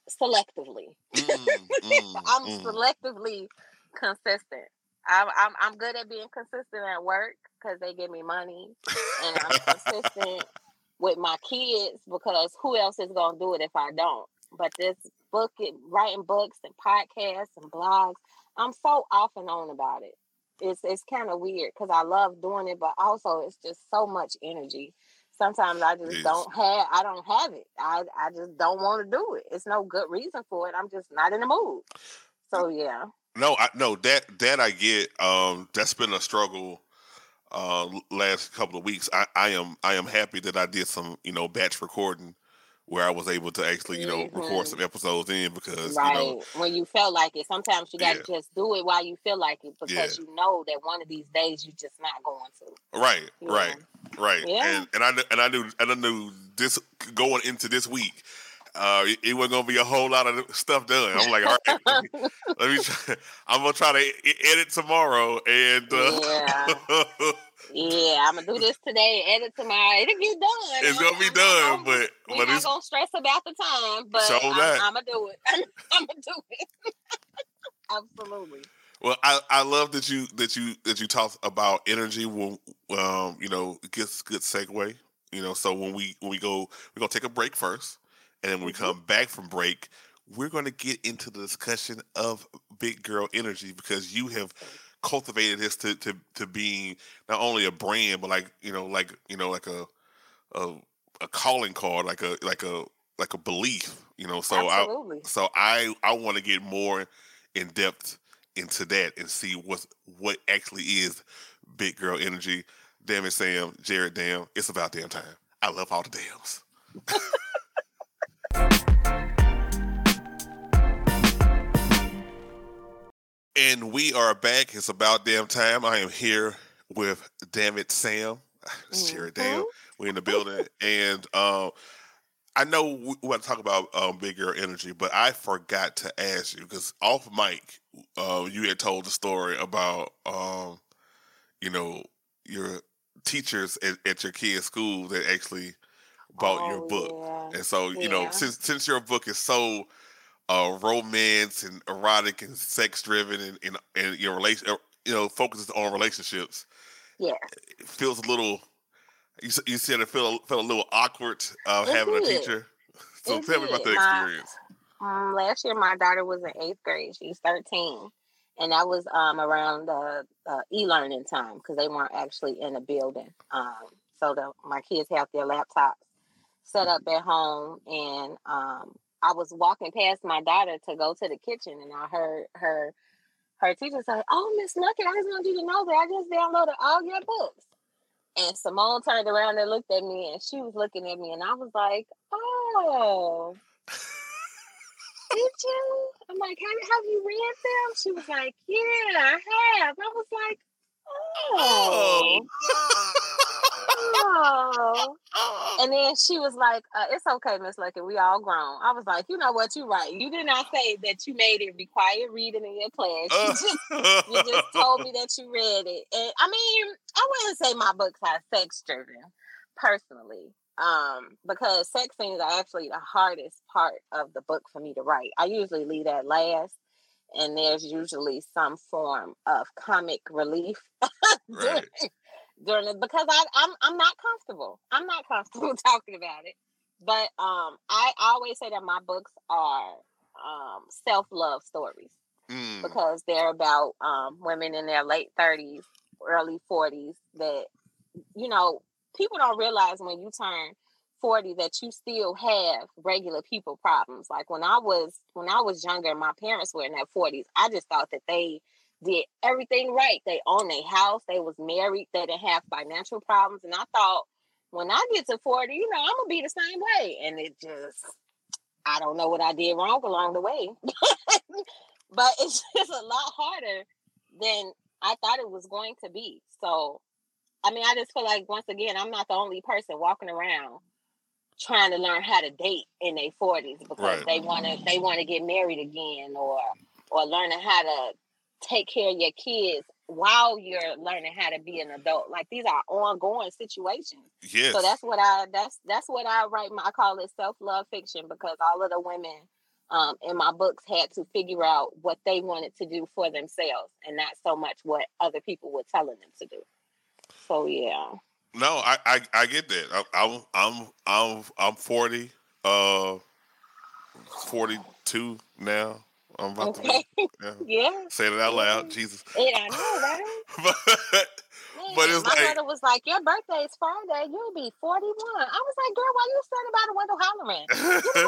Speaker 2: selectively. Mm, mm, [LAUGHS] I'm mm. selectively consistent. I'm, I'm I'm good at being consistent at work because they give me money, and I'm consistent [LAUGHS] with my kids because who else is gonna do it if I don't? But this book, writing books and podcasts and blogs, I'm so off and on about it. It's it's kind of weird because I love doing it, but also it's just so much energy sometimes I just don't have I don't have it. I I just don't want to do it. It's no good reason for it. I'm just not in the mood. So yeah.
Speaker 1: No, I no that that I get. Um, that's been a struggle. Uh, last couple of weeks. I, I am I am happy that I did some you know batch recording where I was able to actually, you know, mm-hmm. record some episodes in because right. you know
Speaker 2: when you felt like it. Sometimes you got to yeah. just do it while you feel like it because yeah. you know that one of these days you're just not going to.
Speaker 1: Right, right, right. Yeah. And and I and I knew and I knew this going into this week. Uh, it, it wasn't gonna be a whole lot of stuff done. I'm like, all right, let me, let me [LAUGHS] try, [LAUGHS] I'm gonna try to edit tomorrow, and uh,
Speaker 2: yeah. [LAUGHS] Yeah, I'm gonna do this today, edit tomorrow. It'll get done.
Speaker 1: It's gonna be done,
Speaker 2: I'm,
Speaker 1: but
Speaker 2: we're
Speaker 1: but
Speaker 2: not gonna stress about the time. But so I'm, I'm, gonna do it. [LAUGHS] I'm, gonna do it. [LAUGHS] Absolutely.
Speaker 1: Well, I, I love that you that you that you talk about energy. When um you know it gets good segue. You know, so when we when we go we're gonna take a break first, and then when we mm-hmm. come back from break, we're gonna get into the discussion of big girl energy because you have cultivated this to to to being not only a brand but like you know like you know like a a, a calling card like a like a like a belief you know so
Speaker 2: Absolutely.
Speaker 1: I so I I want to get more in depth into that and see what what actually is big girl energy. Damn it, Sam, Jared, damn, it's about damn time. I love all the dams. [LAUGHS] And we are back. It's about damn time. I am here with Damn It Sam. It's. Damn. We're in the building. and um, I know we want to talk about um, Big Girl Energy, but I forgot to ask you because off mic, uh, you had told the story about, um, you know, your teachers at, at, your kid's school that actually bought oh, your book. Yeah. And so, you yeah. know, since since your book is so uh, romance and erotic and sex driven and, and, and your relation, uh, you know, focuses on relationships.
Speaker 2: Yeah,
Speaker 1: it feels a little. You, you said it felt felt a little awkward uh, having did. a teacher. So it tell did. me about the experience.
Speaker 2: My, um, last year, my daughter was in eighth grade. She's thirteen, and that was um around the uh, e-learning time because they weren't actually in a building. Um, so the my kids have their laptops set up at home, and um, I was walking past my daughter to go to the kitchen, and I heard her her teacher say, "Oh, Miss Luckett, I just want you to know that I just downloaded all your books." And Simone turned around and looked at me, and she was looking at me, and I was like, "Oh." Did you? I'm like, have, have you read them? She was like, Yeah, I have. I was like, Oh. [LAUGHS] oh. And then she was like, uh, "It's okay, Miss Lucky. We all grown." I was like, "You know what? You're right. You did not say that you made it required reading in your class. You just, you just told me [LAUGHS] that you read it. And I mean, I wouldn't say my books are sex driven, personally, um, because sex scenes are actually the hardest part of the book for me to write. I usually leave that last." And there's usually some form of comic relief [LAUGHS]
Speaker 1: Right.
Speaker 2: during it because I, I'm I'm not comfortable. I'm not comfortable [LAUGHS] talking about it. But um, I always say that my books are um, self love stories
Speaker 1: Mm,
Speaker 2: because they're about um, women in their late thirties, early forties. That you know, people don't realize when you turn forty that you still have regular people problems. Like when I was when I was younger, my parents were in their forties. I just thought that they did everything right. They owned a house. They was married. They didn't have financial problems. And I thought, when I get to 40, you know, I'm gonna be the same way. And it just, I don't know what I did wrong along the way. [LAUGHS] but it's [LAUGHS] just a lot harder than I thought it was going to be. So I mean, I just feel like once again, I'm not the only person walking around trying to learn how to date in their 40s because
Speaker 1: Right.
Speaker 2: they want to they want to get married again or or learning how to take care of your kids while you're learning how to be an adult. Like these are ongoing situations.
Speaker 1: yes.
Speaker 2: So that's what I that's that's what I write. My, I call it self love fiction because all of the women um, in my books had to figure out what they wanted to do for themselves, and not so much what other people were telling them to do. So yeah,
Speaker 1: No, I, I I get that. I, I'm I'm I'm I'm forty, uh, forty two now. I'm about to
Speaker 2: okay,
Speaker 1: be [LAUGHS] yeah.
Speaker 2: yeah.
Speaker 1: Saying it out loud, Jesus.
Speaker 2: And I know, right? [LAUGHS]
Speaker 1: but But it's
Speaker 2: my
Speaker 1: like-
Speaker 2: brother was like, "Your birthday is Friday. You'll be 41." I was like, "Girl, why are you standing by the window hollering?" [LAUGHS]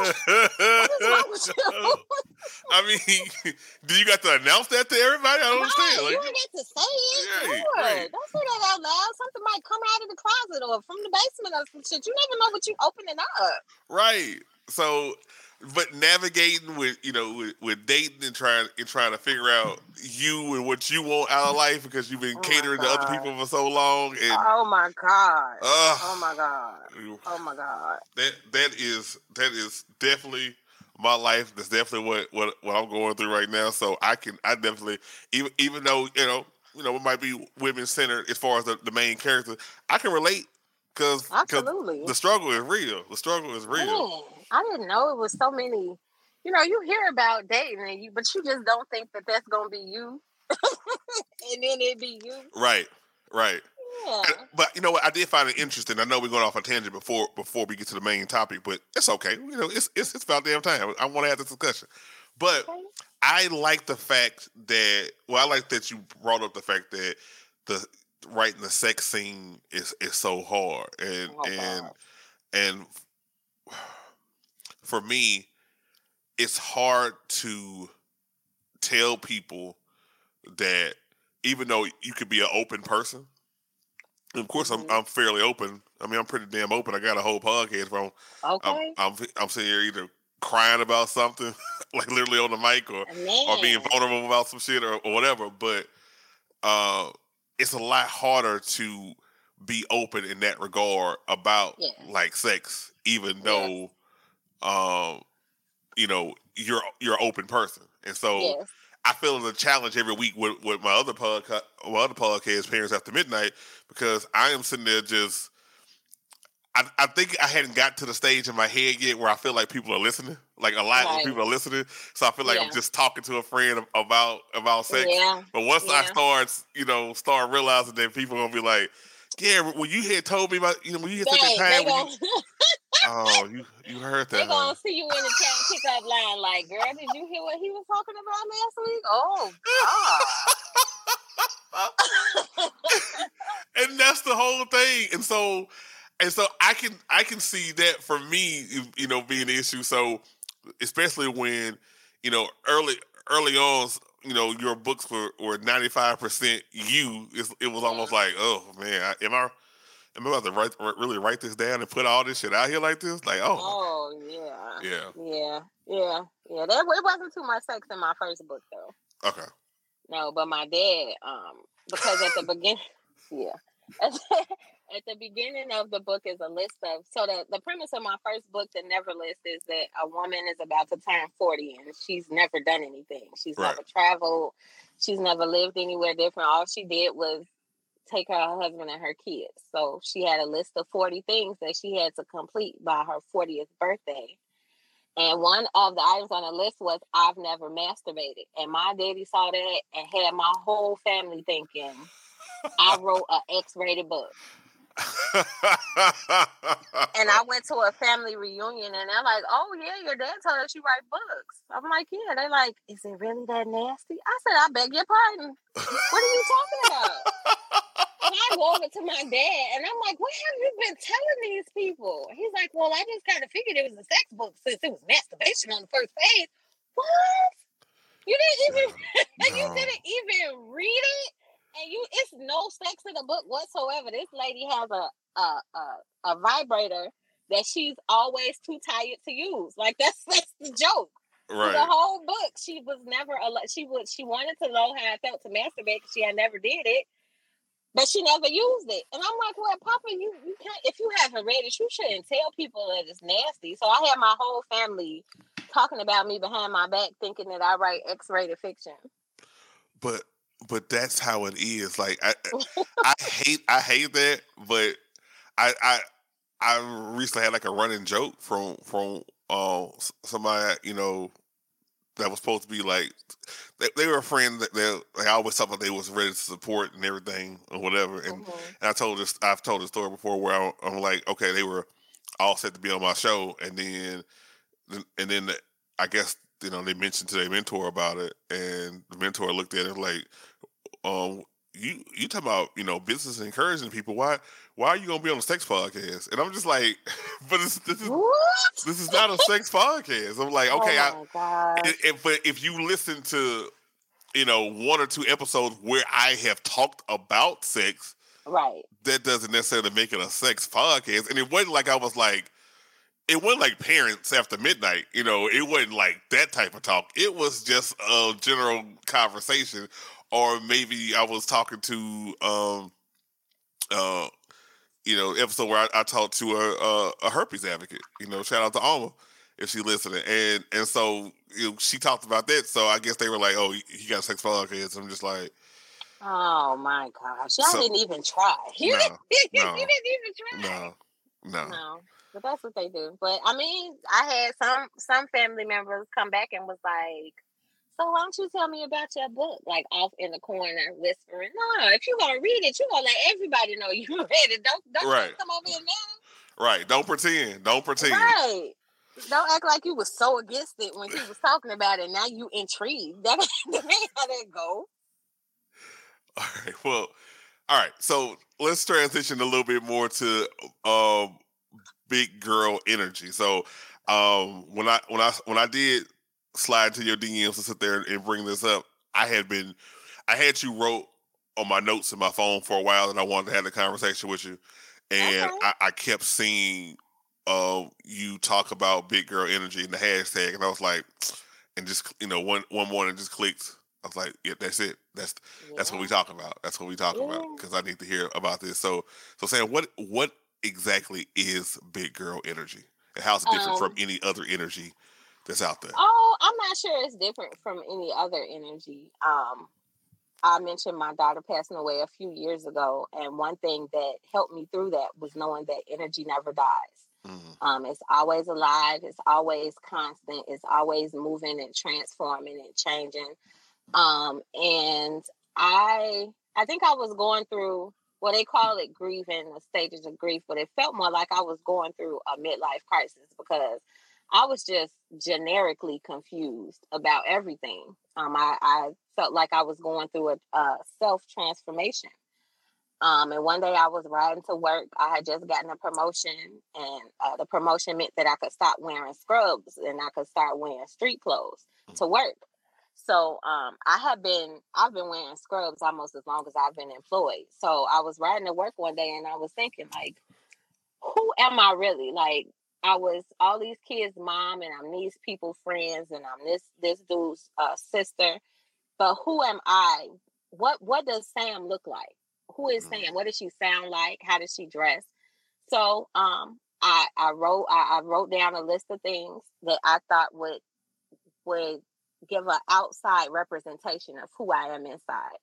Speaker 2: What is wrong with you?
Speaker 1: I mean, [LAUGHS] do you got to announce that to everybody? I don't understand. Like,
Speaker 2: you ain't get to say it.
Speaker 1: Right, right.
Speaker 2: Don't say that out loud. Something might come out of the closet or from the basement or some shit. You never know what you opening up.
Speaker 1: right. So, but navigating with you know with, with dating and trying and trying to figure out you and what you want out of life because you've been
Speaker 2: Oh
Speaker 1: catering to other people for so long and
Speaker 2: Oh my god.
Speaker 1: uh,
Speaker 2: oh my god. Oh my god.
Speaker 1: that that is that is definitely my life. That's definitely what what what I'm going through right now. So I can I definitely even even though you know you know it might be women centered as far as the, the main character, I can relate because
Speaker 2: Absolutely.
Speaker 1: the struggle is real. The struggle is real.
Speaker 2: Man, I didn't know it was so many. You know, you hear about dating, and you, but you just don't think that that's gonna be you, [LAUGHS] and then it be you.
Speaker 1: Right, right.
Speaker 2: Yeah.
Speaker 1: But you know what? I did find it interesting. I know we're going off a tangent before before we get to the main topic, but it's okay. You know, it's it's it's about damn time. I want to have this discussion. But
Speaker 2: Okay.
Speaker 1: I like the fact that well, I like that you brought up the fact that the writing the sex scene is is so hard and
Speaker 2: Oh,
Speaker 1: and and [SIGHS] for me, it's hard to tell people that even though you could be an open person, of course. I'm I'm fairly open. I mean I'm pretty damn open. I got a whole podcast where I'm
Speaker 2: Okay.
Speaker 1: I'm, I'm I'm sitting here either crying about something, [LAUGHS] like literally on the mic, or
Speaker 2: Man.
Speaker 1: or being vulnerable about some shit or, or whatever. But uh, it's a lot harder to be open in that regard about
Speaker 2: Yeah.
Speaker 1: like sex, even though um, you know you're you're an open person, and so.
Speaker 2: Yes.
Speaker 1: I feel it's a challenge every week with, with my other podcast, my other podcast, Parents After Midnight, because I am sitting there just. I, I think I hadn't got to the stage in my head yet where I feel like people are listening, like a lot
Speaker 2: Right.
Speaker 1: of people are listening. So I feel like I'm just talking to a friend about about sex.
Speaker 2: Yeah.
Speaker 1: But once I start, you know, start realizing that people are gonna be like, "Yeah, when you had told me about, you know, when you had took
Speaker 2: Dang,
Speaker 1: the time, when
Speaker 2: gonna,
Speaker 1: you, oh, you you heard that. [LAUGHS]
Speaker 2: they
Speaker 1: that? huh?
Speaker 2: gonna see you in the child pickup line like, girl, did you hear what he was talking about last week? Oh, [LAUGHS] God.
Speaker 1: and that's the whole thing. And so, and so I can I can see that for me, you know, being an issue. So, especially when you know early early on, you know, your books were were ninety five percent you. It was almost like, oh man, am I am I about to write really write this down and put all this shit out here like this? Like, oh,
Speaker 2: oh, yeah.
Speaker 1: yeah,
Speaker 2: Yeah. Yeah. Yeah. That, it wasn't too much sex in my first book, though.
Speaker 1: okay,
Speaker 2: No, but my dad, um, because at the beginning, [LAUGHS] yeah, [LAUGHS] at, the beginning of the book is a list of so the, the premise of my first book, The Never List, is that a woman is about to turn 40 and she's never done anything. She's right. never traveled, she's never lived anywhere different. All she did was take her husband and her kids. So she had a list of 40 things that she had to complete by her 40th birthday. And one of the items on the list was I've never masturbated. And my daddy saw that and had my whole family thinking I [LAUGHS] wrote an X-rated book. And I [LAUGHS] went to a family reunion and they're like, Oh yeah, your dad told us you write books. I'm like, Yeah. They're like, Is it really that nasty? I said, I beg your pardon. What are you talking about? I go over to my dad and I'm like, what have you been telling these people? He's like, well, I just kind of figured it was a sex book since it was masturbation on the first page. What? You didn't even [LAUGHS] no. you didn't even read it? And you it's no sex in the book whatsoever. This lady has a a a, a vibrator that she's always too tired to use. Like [LAUGHS] that's that's the joke. Right. The whole book, she was never a she would she wanted to know how I felt to masturbate because she had never did it but she never used it. And I'm like, well, Papa, you, you can't, if you haven't read it, you shouldn't tell people that it's nasty. So I had my whole family talking about me behind my back, thinking that I write X-rated fiction.
Speaker 1: But but that's how it is. Like [LAUGHS] I I hate I hate that, but I I I recently had like a running joke from from uh, somebody you know that was supposed to be like they, they were a friend that they like I always thought they was ready to support and everything or whatever. And, mm-hmm. and I told this I've told the story before where I, I'm like, okay, they were all set to be on my show, and then and then I guess you know they mentioned to their mentor about it, and the mentor looked at it like, um, you you talking about you know business encouraging people. Why why are you gonna be on a sex podcast? And i'm just like [LAUGHS] but this, this is what? this is not a sex podcast. I'm like oh okay oh I, it, it, but if you listen to you know one or two episodes where i have talked about sex
Speaker 2: right.
Speaker 1: that doesn't necessarily make it a sex podcast. And it wasn't like i was like it wasn't like parents after midnight, you know, it wasn't like that type of talk. It was just a general conversation or maybe I was talking to um uh you know episode where I, I talked to a, a, a herpes advocate. You know, shout out to Alma if she listening, and and so you know, she talked about that. So I guess they were like, "Oh, he got sex podcast." I'm just like,
Speaker 2: "Oh my gosh, y'all so, didn't even try. [LAUGHS] You, no, didn't, [LAUGHS] no, you didn't even
Speaker 1: try. No, no,
Speaker 2: no." But that's what they do. But I mean, I had some some family members come back and was like, so why don't you tell me about your book? Like off in the corner whispering. No, if you're gonna read it, you're gonna let everybody know you [LAUGHS] read it. Don't don't right. come over here now.
Speaker 1: Right. Don't pretend. Don't pretend.
Speaker 2: Right. Don't act like you was so against it when he was talking about it. Now you intrigued. [LAUGHS] That, that ain't how that go.
Speaker 1: All right. Well, all right. So let's transition a little bit more to um big girl energy. So um when I when I when I did slide to your DMs to sit there and bring this up. I had been, I had you wrote on my notes in my phone for a while that I wanted to have the conversation with you, and okay. I, I, kept seeing uh, you talk about big girl energy and the hashtag, and I was like, and just you know one one morning just clicked. I was like, yeah, that's it. That's yeah. that's what we talking about. That's what we talking yeah. about because I need to hear about this. So so Sam, what what exactly is big girl energy, and how's it different um, from any other energy that's out there?
Speaker 2: Oh, I'm not sure it's different from any other energy. Um, I mentioned my daughter passing away a few years ago, and one thing that helped me through that was knowing that energy never dies. Mm-hmm. Um, it's always alive. It's always constant. It's always moving and transforming and changing. Um, and I, I think I was going through well, they call it grieving, the stages of grief, but it felt more like I was going through a midlife crisis because I was just generically confused about everything. Um, I, I, felt like I was going through a, a self transformation. Um, and one day I was riding to work. I had just gotten a promotion, and uh, the promotion meant that I could stop wearing scrubs and I could start wearing street clothes to mm-hmm. work. So um, I have been I've been wearing scrubs almost as long as I've been employed. So I was riding to work one day and I was thinking like, who am I really? Like I was all these kids' mom, and I'm these people friends, and I'm this this dude's uh, sister. But who am I? What what does Sam look like? who is Sam? Mm-hmm. What does she sound like? How does she dress? So um, I I wrote I, I wrote down a list of things that I thought would would give an outside representation of who I am inside.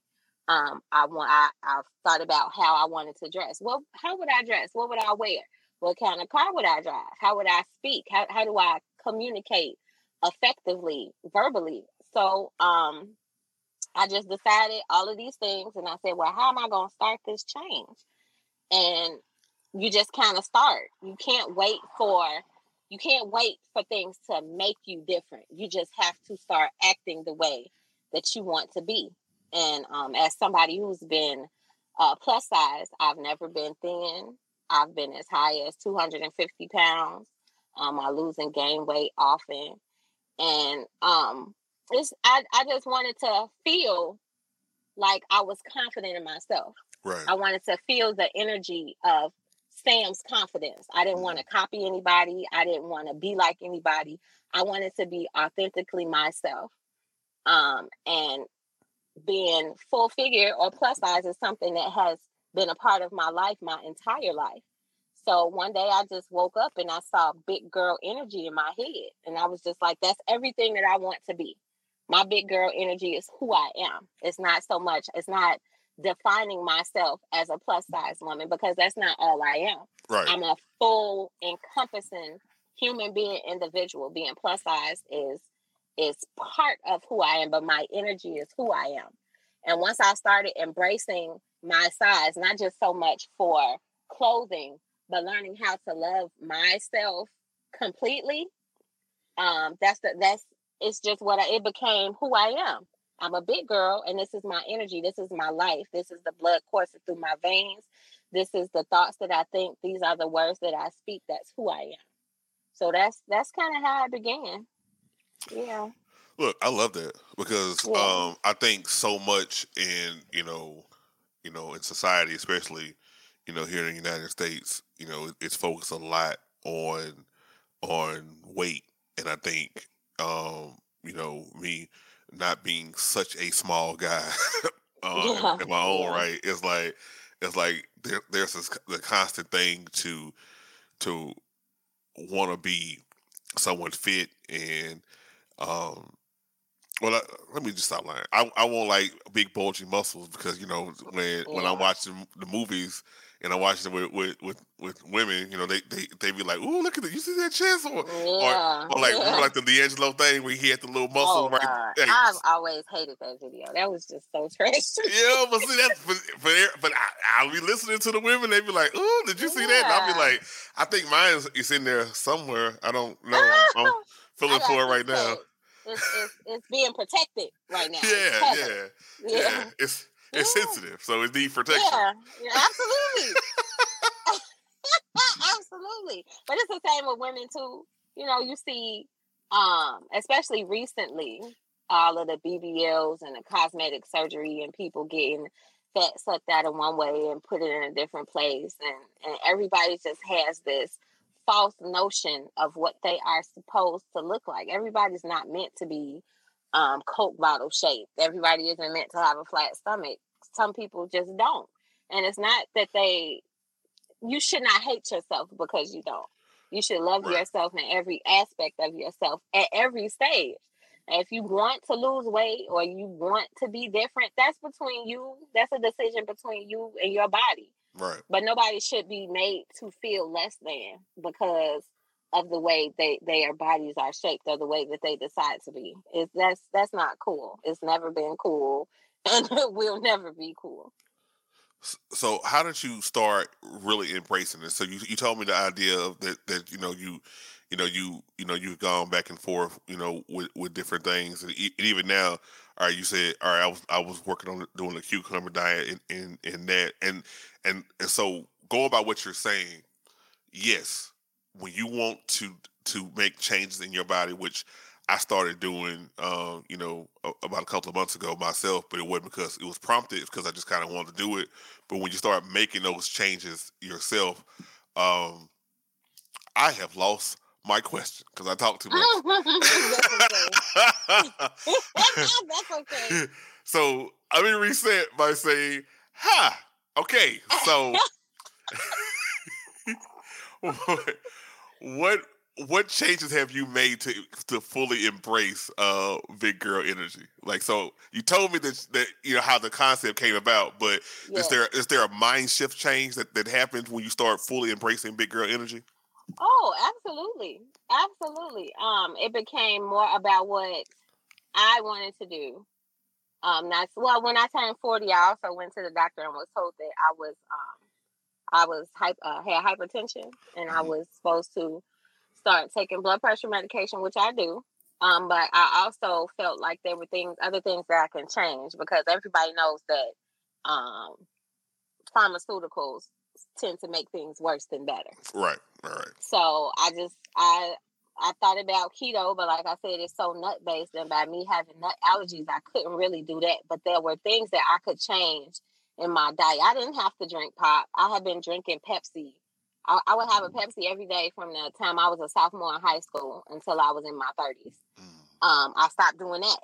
Speaker 2: Um, I want I I thought about how I wanted to dress. Well, how would I dress? What would I wear? What kind of car would I drive? How would I speak? How how do I communicate effectively verbally? So um I just decided all of these things and I said, well, how am I going to start this change? And you just kind of start. You can't wait for you can't wait for things to make you different. You just have to start acting the way that you want to be. And um, as somebody who's been uh, plus size, I've never been thin. I've been as high as 250 pounds. Um, I lose and gain weight often. And um, it's, I, I just wanted to feel like I was confident in myself.
Speaker 1: Right.
Speaker 2: I wanted to feel the energy of Sam's confidence. I didn't want to mm-hmm. copy anybody. I didn't want to be like anybody. I wanted to be authentically myself. Um, and being full figure or plus size is something that has been a part of my life my entire life. So one day I just woke up and I saw big girl energy in my head. And I was just like, that's everything that I want to be. My big girl energy is who I am. It's not so much, it's not defining myself as a plus size woman because that's not all I am.
Speaker 1: Right.
Speaker 2: I'm a full encompassing human being individual. Being plus size is is part of who I am, but my energy is who I am. And once I started embracing my size, not just so much for clothing, but learning how to love myself completely, um, that's the that's it's just what I, it became who I am. I'm a big girl, and this is my energy. This is my life. This is the blood coursing through my veins. This is the thoughts that I think. These are the words that I speak. That's who I am. So that's that's kind of how I began. Yeah.
Speaker 1: Look, I love that because yeah. um, I think so much in you know, you know, in society, especially you know here in the United States, you know, it's focused a lot on on weight, and I think um, you know me not being such a small guy uh, [LAUGHS] yeah. in my own right. It's like it's like there, there's this, the constant thing to to want to be someone fit and um well I, let me just stop lying I, I won't like big bulging muscles because you know when yeah. when i'm watching the movies and I watch it with, with, with, with, women, you know, they, they they be like, "Ooh, look at that! You see that chest?" Or, yeah. or, or like yeah. [LAUGHS] like the D'Angelo thing where he had the little muscle oh, right.
Speaker 2: There. I've always hated that video. That was just so trash. [LAUGHS]
Speaker 1: yeah, but see that's but but, but I, will be listening to the women. They be like, "Ooh, did you see yeah. that?" And I'll be like, "I think mine is, is in there somewhere. I don't know. I'm [LAUGHS] feeling for it right now."
Speaker 2: It's, it's, it's being protected right now.
Speaker 1: Yeah, yeah, yeah, yeah. It's it's yeah. sensitive, so it needs protection. Yeah,
Speaker 2: yeah absolutely. [LAUGHS] [LAUGHS] absolutely. But it's the same with women too. You know, you see, um, especially recently, all of the BBLs and the cosmetic surgery and people getting fat sucked out in one way and put it in a different place. And, and everybody just has this false notion of what they are supposed to look like. Everybody's not meant to be um, Coke bottle shaped. Everybody isn't meant to have a flat stomach. Some people just don't. And it's not that they, you should not hate yourself because you don't. You should love right. yourself in every aspect of yourself at every stage. if you want to lose weight or you want to be different, that's between you. That's a decision between you and your body.
Speaker 1: Right.
Speaker 2: But nobody should be made to feel less than because of the way they their bodies are shaped or the way that they decide to be. Is that's that's not cool. It's never been cool [LAUGHS] and it will never be cool.
Speaker 1: So how did you start really embracing this? So you, you told me the idea of that that you know you you know you you know you've gone back and forth you know with, with different things and, even now all right you said all right I was I was working on doing the cucumber diet and in, in, in that and and and so going by what you're saying yes when you want to to make changes in your body, which I started doing, um, you know, about a couple of months ago myself, but it wasn't because it was prompted, because I just kind of wanted to do it. But when you start making those changes yourself, um, I have lost my question because I talk too much. That's okay. [LAUGHS] So let me reset by saying, "Ha! Okay, so what, [LAUGHS] what what changes have you made to to fully embrace uh big girl energy? Like, so you told me that that you know how the concept came about, but yes. is there is there a mind shift change that that happens when you start fully embracing big girl energy?
Speaker 2: Oh, absolutely, absolutely. Um, it became more about what I wanted to do. Um, that's well, when I turned forty, I also went to the doctor and was told that I was um, I was hype, uh, had hypertension, and I mm-hmm. was supposed to start taking blood pressure medication, which I do. Um, but I also felt like there were things, other things that I can change because everybody knows that um, pharmaceuticals tend to make things worse than better.
Speaker 1: Right. All right.
Speaker 2: So I just I I thought about keto, but like I said, it's so nut based, and by me having nut allergies, I couldn't really do that. But there were things that I could change in my diet. I didn't have to drink pop. I had been drinking Pepsi I, I, would have a Pepsi every day from the time I was a sophomore in high school until I was in my 30s. Mm. Um, I stopped doing that.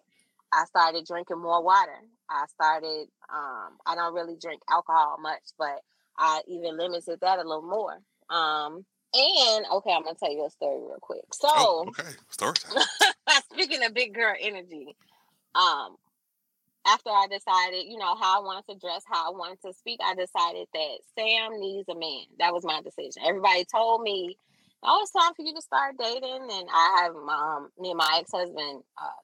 Speaker 2: I started drinking more water. I started, um, I don't really drink alcohol much, but I even limited that a little more. Um, and okay, I'm gonna tell you a story real quick. So, oh,
Speaker 1: okay, story time. [LAUGHS]
Speaker 2: speaking of big girl energy, um, after I decided, you know, how I wanted to dress, how I wanted to speak, I decided that Sam needs a man. That was my decision. Everybody told me, oh, it's time for you to start dating. And I have um, me and my ex husband uh,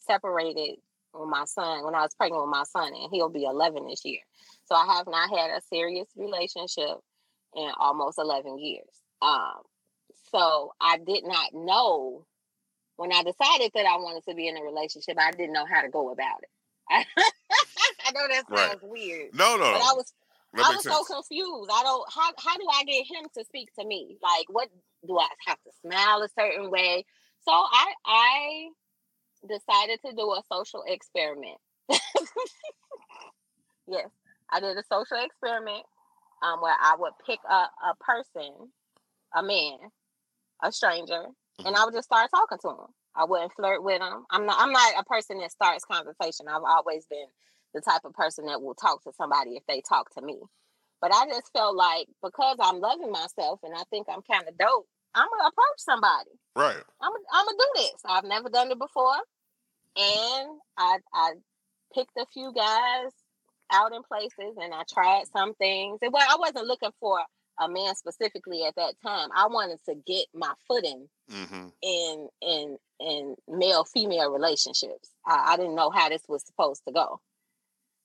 Speaker 2: separated with my son when I was pregnant with my son, and he'll be 11 this year. So I have not had a serious relationship in almost 11 years. Um, so I did not know when I decided that I wanted to be in a relationship, I didn't know how to go about it. [LAUGHS] I know that sounds right. weird.
Speaker 1: No, no,
Speaker 2: but I was that I was sense. so confused. I don't how how do I get him to speak to me? Like what do I have to smile a certain way? So I I decided to do a social experiment. [LAUGHS] yes, I did a social experiment um, where I would pick a, a person, a man, a stranger, mm-hmm. and I would just start talking to him. I wouldn't flirt with him. I'm not. I'm not a person that starts conversation. I've always been the type of person that will talk to somebody if they talk to me. But I just felt like because I'm loving myself and I think I'm kind of dope, I'm gonna approach somebody.
Speaker 1: Right.
Speaker 2: I'm. I'm gonna do this. I've never done it before, and I I picked a few guys out in places and I tried some things. And well, I wasn't looking for a man specifically at that time. I wanted to get my footing mm-hmm. in in in male female relationships. I, I, didn't know how this was supposed to go.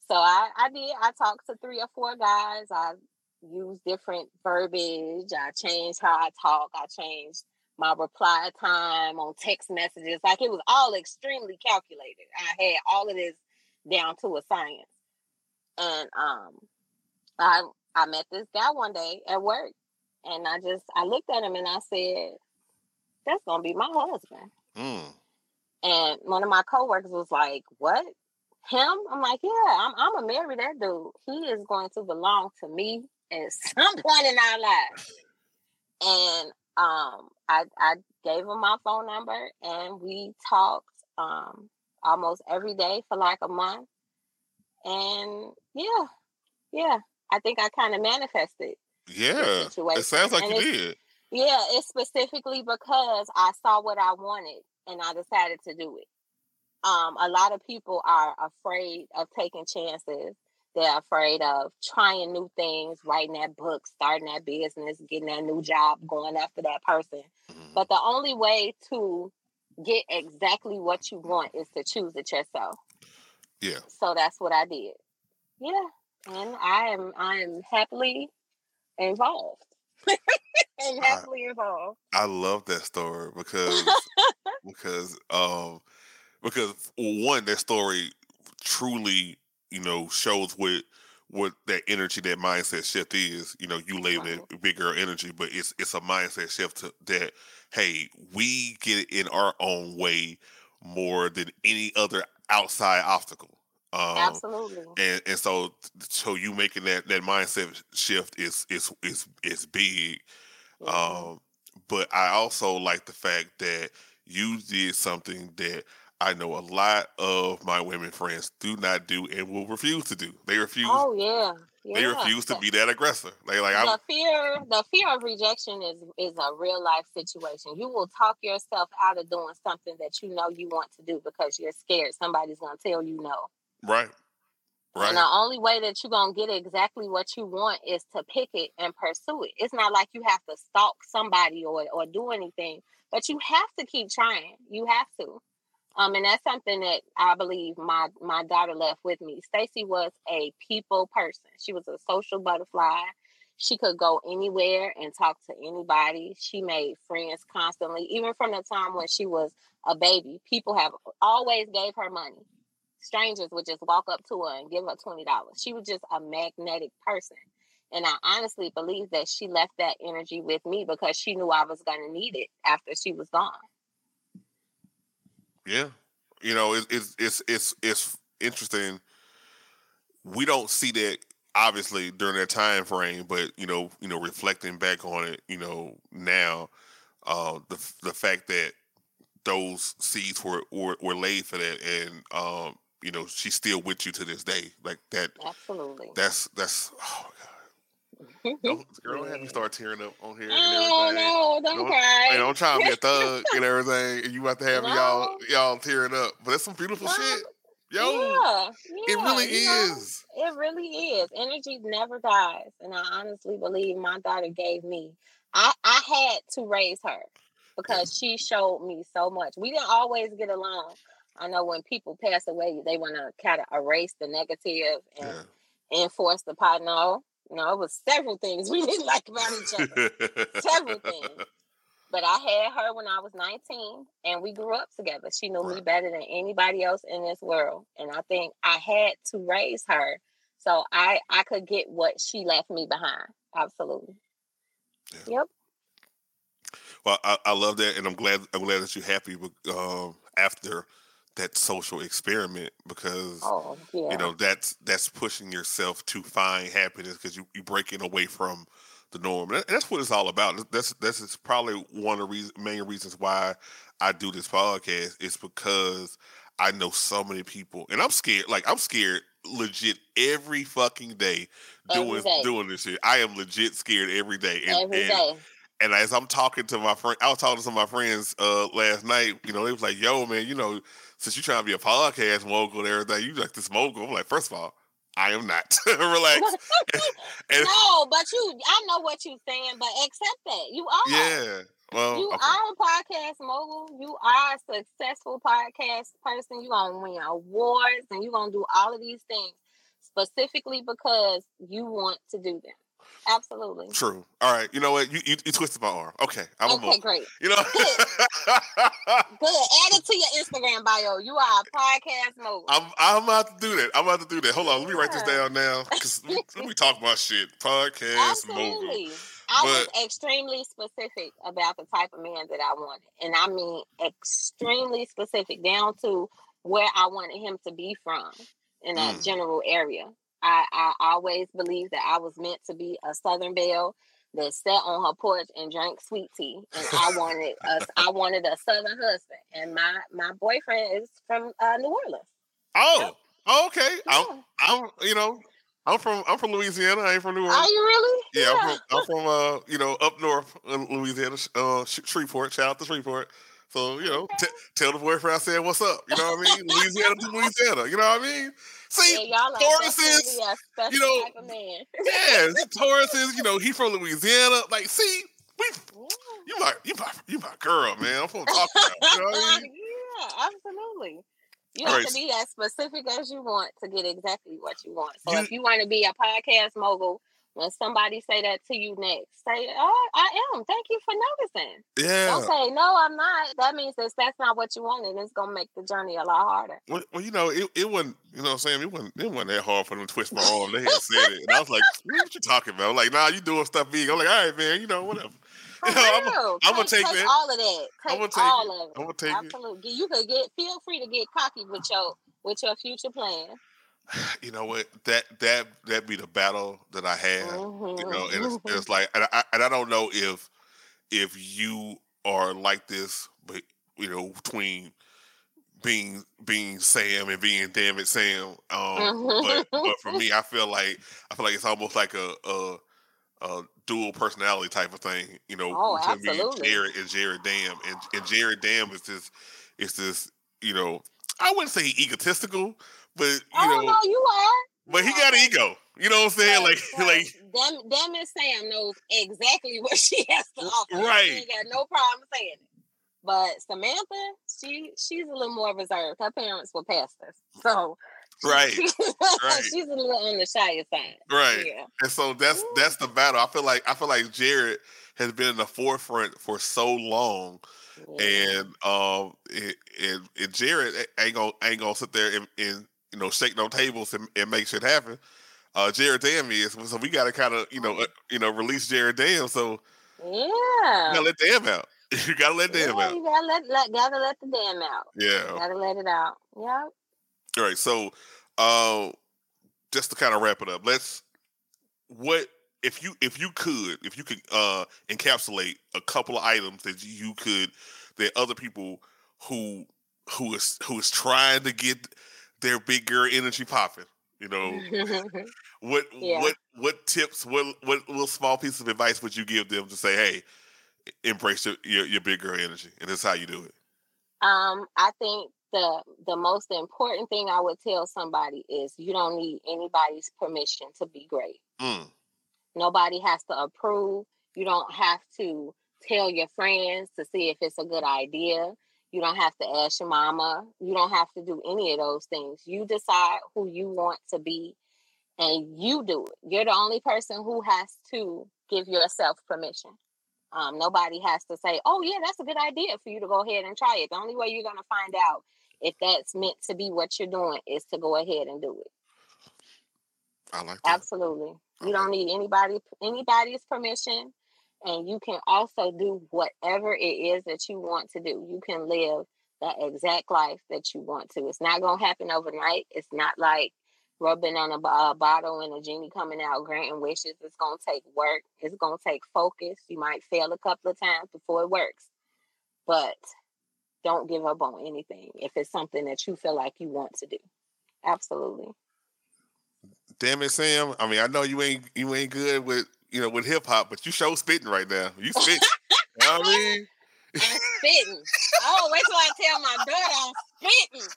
Speaker 2: So I, I did. I talked to three or four guys. I used different verbiage. I changed how I talk. I changed my reply time on text messages. Like it was all extremely calculated. I had all of this down to a science. And um I I met this guy one day at work and I just I looked at him and I said, That's gonna be my husband. Mm. And one of my coworkers was like, "What? Him?" I'm like, "Yeah, I'm. I'm gonna marry that dude. He is going to belong to me at [LAUGHS] some point in our lives." And um, I I gave him my phone number, and we talked um almost every day for like a month. And yeah, yeah, I think I kind of manifested.
Speaker 1: Yeah, it sounds like and you did.
Speaker 2: Yeah, it's specifically because I saw what I wanted and I decided to do it. Um, a lot of people are afraid of taking chances. They're afraid of trying new things, writing that book, starting that business, getting that new job, going after that person. Mm-hmm. But the only way to get exactly what you want is to choose it yourself.
Speaker 1: Yeah.
Speaker 2: So that's what I did. Yeah. And I am I am happily involved. [LAUGHS] and happily I, involved.
Speaker 1: I love that story because [LAUGHS] because um because one that story truly you know shows what what that energy that mindset shift is you know you label it bigger energy but it's it's a mindset shift to, that hey we get in our own way more than any other outside obstacle
Speaker 2: um, Absolutely.
Speaker 1: And and so so you making that that mindset shift is is is is big. Mm-hmm. Um, but I also like the fact that you did something that I know a lot of my women friends do not do and will refuse to do. They refuse.
Speaker 2: Oh yeah, yeah.
Speaker 1: They refuse to be that aggressor. They like
Speaker 2: the
Speaker 1: I'm.
Speaker 2: fear. The fear of rejection is is a real life situation. You will talk yourself out of doing something that you know you want to do because you're scared somebody's gonna tell you no.
Speaker 1: Right. Right.
Speaker 2: And the only way that you're gonna get exactly what you want is to pick it and pursue it. It's not like you have to stalk somebody or or do anything, but you have to keep trying. You have to. Um, and that's something that I believe my my daughter left with me. Stacy was a people person. She was a social butterfly. She could go anywhere and talk to anybody. She made friends constantly, even from the time when she was a baby. People have always gave her money strangers would just walk up to her and give her $20. She was just a magnetic person. And I honestly believe that she left that energy with me because she knew I was going to need it after she was gone.
Speaker 1: Yeah, you know, it's it's it's it's, it's interesting. We don't see that obviously during that time frame, but you know, you know, reflecting back on it, you know, now, uh, the the fact that those seeds were were, were laid for that, and um, you know, she's still with you to this day, like that.
Speaker 2: Absolutely.
Speaker 1: That's that's oh my god. [LAUGHS] Don't, girl, don't have me start tearing up on here.
Speaker 2: Oh no! Don't,
Speaker 1: Don't-
Speaker 2: cry.
Speaker 1: I'm trying to be a thug and [LAUGHS] everything, and you about to have me y'all y'all tearing up. But that's some beautiful
Speaker 2: No.
Speaker 1: shit. Yo,
Speaker 2: yeah,
Speaker 1: it really
Speaker 2: yeah, you know,
Speaker 1: is.
Speaker 2: It really is. Energy never dies, and I honestly believe my daughter gave me. I I had to raise her because she showed me so much. We didn't always get along. I know when people pass away, they want to kind of erase the negative and
Speaker 1: Yeah.
Speaker 2: enforce the part. No, no, it was several things we [LAUGHS] didn't like about each other. Several things. [LAUGHS] But I had her when I was 19 and we grew up together. She knew me better than anybody else in this world. And I think I had to raise her so I I could get what she left me behind. Absolutely.
Speaker 1: Yeah.
Speaker 2: Yep.
Speaker 1: Well, I, I love that, and I'm glad I'm glad that you're happy with, um, after that social experiment because
Speaker 2: Oh, yeah.
Speaker 1: you know that's that's pushing yourself to find happiness because you you breaking away from the norm. And that's what it's all about. That's that's probably one of the reason, main reasons why I do this podcast. It's because I know so many people, and I'm scared. Like I'm scared, legit every fucking day doing
Speaker 2: day.
Speaker 1: doing this shit. I am legit scared every day. And,
Speaker 2: Every
Speaker 1: and,
Speaker 2: day.
Speaker 1: and as I'm talking to my friend, I was talking to some of my friends uh, last night. You know, they was like, "Yo, man, you know, since you're trying to be a podcast mogul and everything, you like this mogul." I'm like, first of all, I am not. [LAUGHS] Relax. [LAUGHS] and,
Speaker 2: no, but you I know what you're saying, but accept that. You are.
Speaker 1: yeah. Well,
Speaker 2: You
Speaker 1: okay.
Speaker 2: are a podcast mogul. You are a successful podcast person. You're going to win awards and you're going to do all of these things specifically because you want to do them. Absolutely.
Speaker 1: True. All right. You know what? You you, you twisted my arm. Okay. I'm
Speaker 2: Okay,
Speaker 1: mogul.
Speaker 2: great.
Speaker 1: You know. [LAUGHS]
Speaker 2: Good. Add it to your Instagram bio. You are a podcast mogul.
Speaker 1: I'm I'm about to do that. I'm about to do that. Hold on. Let me write this down now. Cause let, me, let me talk [LAUGHS] about shit. Podcast mogul.
Speaker 2: Absolutely. I was extremely specific about the type of man that I wanted. And I mean extremely specific down to where I wanted him to be from in a
Speaker 1: Mm.
Speaker 2: general area. I, I always believed that I was meant to be a Southern Belle that sat on her porch and drank sweet tea. And I wanted a, [LAUGHS] I wanted a Southern husband. And my my boyfriend is from uh, New Orleans.
Speaker 1: Oh. oh, okay. I'm I'm you know I'm from I'm from Louisiana. I ain't from New Orleans.
Speaker 2: Are you really?
Speaker 1: Yeah, I'm from, I'm from uh, you know, up north in Louisiana, uh, Shreveport. Shout out to Shreveport. So you know, t- tell the boyfriend I said what's up. You know what I mean? Louisiana to Louisiana. You know what I mean? See,
Speaker 2: yeah,
Speaker 1: Taurus is, you know,
Speaker 2: man.
Speaker 1: yeah, [LAUGHS] Taurus is. You know, he from Louisiana. Like, see, we, you my, you my, you my girl, man. I'm from talk about. You know what I mean? [LAUGHS]
Speaker 2: yeah, absolutely. You
Speaker 1: All
Speaker 2: have
Speaker 1: right.
Speaker 2: to be as specific as you want to get exactly what you want. So
Speaker 1: You-
Speaker 2: if you want to be a podcast mogul, when somebody say that to you next, say, "Oh, I am. Thank you for noticing."
Speaker 1: Yeah.
Speaker 2: Say, "No, I'm not." That means that that's not what you wanted. it's gonna make the journey a lot harder.
Speaker 1: Well, well, you know, it, it wasn't, you know what I'm saying? It wasn't, it wasn't that hard for them to twist my arm. They had said it. And I was like, what you talking about? I'm like, nah, you doing stuff big. I'm like, all right, man, you know, whatever. [LAUGHS] You know, I'm-
Speaker 2: real.
Speaker 1: I'ma
Speaker 2: take,
Speaker 1: take that.
Speaker 2: all of that. Take,
Speaker 1: I'ma take
Speaker 2: all
Speaker 1: it.
Speaker 2: of it.
Speaker 1: I'm going to take it.
Speaker 2: Absolutely. You could get feel free to get cocky with your with your future plan. [SIGHS]
Speaker 1: you know what that that that be the battle that I have. You know, and it's, it's like, and I, and I don't know if if you are like this, but you know, between being being Sam and being damn it Sam. Um, but but for me, I feel like I feel like it's almost like a a, a dual personality type of thing. You know,
Speaker 2: Oh,
Speaker 1: between
Speaker 2: absolutely.
Speaker 1: Jared and Jared Dam, and and Jared Dam is this is this you know I wouldn't say egotistical, but you
Speaker 2: oh
Speaker 1: know,
Speaker 2: no, you are.
Speaker 1: but he got an ego. You know what I'm saying? Like [LAUGHS] like
Speaker 2: damn, damn it, Sam knows exactly [LAUGHS] what she has to offer.
Speaker 1: Right.
Speaker 2: She got no problem saying it. But Samantha, she she's a little more reserved. Her parents were pastors, so
Speaker 1: right. [LAUGHS] Right.
Speaker 2: she's a little on the shyer side.
Speaker 1: Right.
Speaker 2: Yeah.
Speaker 1: And so that's that's the battle. I feel like I feel like Jared has been in the forefront for so long,
Speaker 2: yeah.
Speaker 1: and um, and, and, and Jared ain't gonna ain't gonna sit there and, and you know shake no tables and, and make shit happen. Uh, Jared Dam is so we got to kind of you know uh, you know release Jared Dam. So
Speaker 2: yeah.
Speaker 1: gotta let Dam out. [LAUGHS] you gotta let Dam
Speaker 2: yeah,
Speaker 1: out.
Speaker 2: You gotta let, let gotta let the dam out.
Speaker 1: Yeah.
Speaker 2: you Gotta let it out. Yeah.
Speaker 1: All right. So, uh, just to kind of wrap it up, let's what if you if you could if you could uh encapsulate a couple of items that you could that other people who who is who is trying to get their big girl energy popping, you know, [LAUGHS] what
Speaker 2: Yeah.
Speaker 1: what what tips what what little small piece of advice would you give them to say, hey, embrace your your, your big girl energy, and this how you do it.
Speaker 2: Um, I think the the most important thing I would tell somebody is you don't need anybody's permission to be great.
Speaker 1: Mm,
Speaker 2: Nobody has to approve. You don't have to tell your friends to see if it's a good idea. You don't have to ask your mama. You don't have to do any of those things. You decide who you want to be and you do it. You're the only person who has to give yourself permission. Um, nobody has to say, oh, yeah, that's a good idea for you to go ahead and try it. The only way you're going to find out if that's meant to be what you're doing is to go ahead and do it.
Speaker 1: I like that.
Speaker 2: Absolutely. You don't need anybody anybody's permission. And you can also do whatever it is that you want to do. You can live the exact life that you want to. It's not gonna happen overnight. It's not like rubbing on a, a uh, bottle and a genie coming out granting wishes. It's gonna take work. It's gonna take focus. You might fail a couple of times before it works, but don't give up on anything if it's something that you feel like you want to do. Absolutely.
Speaker 1: Damn it, Sam. I mean, I know you ain't you ain't good with you know with hip hop, but you show spitting right now. You [LAUGHS] spit. you know what I mean?
Speaker 2: I'm spitting. Oh, wait till I tell my daughter I'm spitting.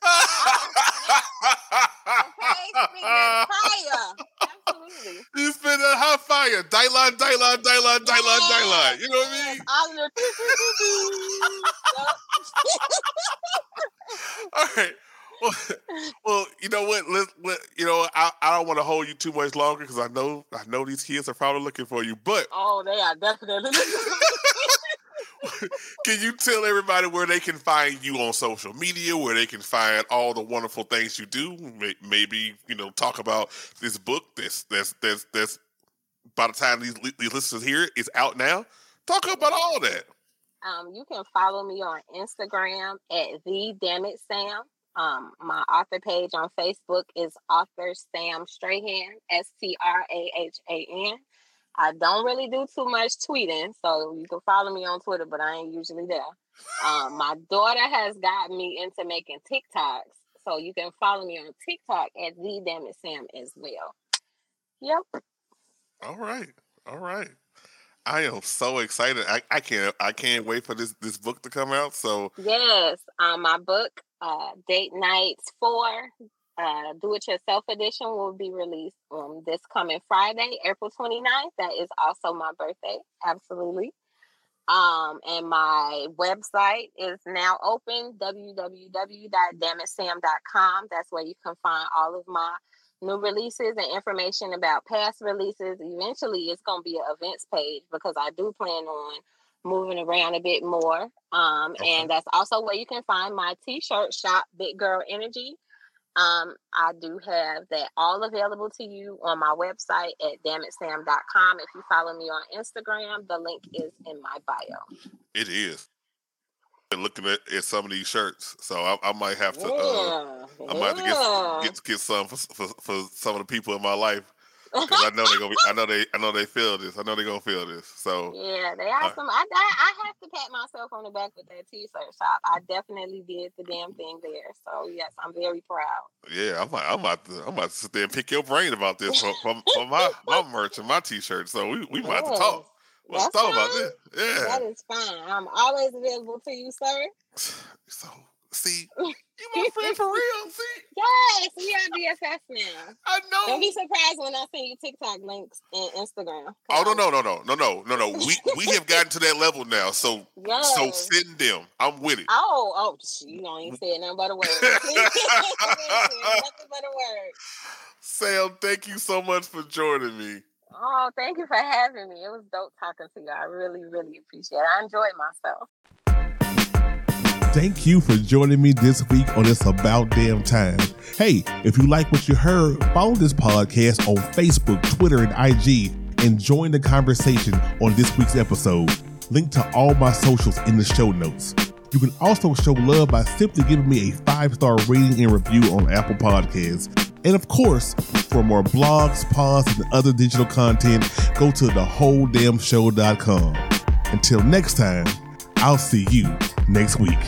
Speaker 2: Okay, spitting that fire. Absolutely.
Speaker 1: you spit that hot fire. Dylan, Dylan, Dylan, Dylan, Dylan. You know what I mean?
Speaker 2: All the [LAUGHS] [LAUGHS]
Speaker 1: All right. Well, [LAUGHS] well, you know what? Let, let you know. I, I don't want to hold you too much longer because I know I know these kids are probably looking for you. But
Speaker 2: Oh, they are definitely. [LAUGHS]
Speaker 1: can you tell everybody where they can find you on social media, where they can find all the wonderful things you do? Maybe you know talk about this book. That's that's that's that's by the time these these listeners hear it, it's out now. Talk about all that.
Speaker 2: um, you can follow me on Instagram at the Damn It Sam. Um, my author page on Facebook is author Sam Strahan, S T R A H A N. I don't really do too much tweeting, so you can follow me on Twitter, but I ain't usually there. Um, my daughter has got me into making TikToks, so you can follow me on TikTok at the Damn It Sam as well. Yep.
Speaker 1: All right, all right. I am so excited. I, I can't I can't wait for this this book to come out. So
Speaker 2: Yes, um, my book, uh, Date Nights Four, uh, Do It Yourself Edition, will be released um, this coming Friday, April 29th. That is also my birthday. Absolutely. Um, and my website is now open www.dammitsam.com. That's where you can find all of my new releases and information about past releases. Eventually, it's going to be an events page because I do plan on moving around a bit more. Um,
Speaker 1: Okay.
Speaker 2: and that's also where you can find my t-shirt shop, Big Girl Energy. Um, I do have that all available to you on my website at dammitsam.com. If you follow me on Instagram, the link is in my bio.
Speaker 1: it is. Been looking at, at some of these shirts, so I, I might have to. Uh, I might have to get, get get some for, for for some of the people in my life. Because I know they gonna be. I know they. I know they feel this. I know they gonna feel this. So [LAUGHS]
Speaker 2: yeah, they are uh, some. I, I have to pat myself on the back with that t-shirt shop. I definitely did the damn thing there. So yes, I'm very proud.
Speaker 1: Yeah, I'm. I'm about to. I'm about to sit there and pick your brain about this for, for, for my my merch and my t-shirt. So we we might yes. have to talk. Let's talk about this. Yeah,
Speaker 2: that is fine. I'm always available to you, sir. [SIGHS]
Speaker 1: So See, [LAUGHS] you my friend for real. See?
Speaker 2: Yes, we are BFF now.
Speaker 1: I know.
Speaker 2: Don't be surprised when I send you TikTok links and Instagram.
Speaker 1: Oh no no no no no no no no. We [LAUGHS] we have gotten to that level now. So yes. so send them. I'm with it.
Speaker 2: Oh oh, you don't even say nothing but a word. [LAUGHS] nothing but a word.
Speaker 1: Sam, thank you so much for joining me.
Speaker 2: Oh, thank you for having me. It was dope talking to you. I really, really appreciate it. I enjoyed myself.
Speaker 1: Thank you for joining me this week on It's About Damn Time. Hey, if you like what you heard, follow this podcast on Facebook, Twitter, and IG and join the conversation on this week's episode. Link to all my socials in the show notes. You can also show love by simply giving me a five star rating and review on Apple Podcasts. And of course, for more blogs, pods, and other digital content, go to thewholedamnshow.com. Until next time, I'll see you next week.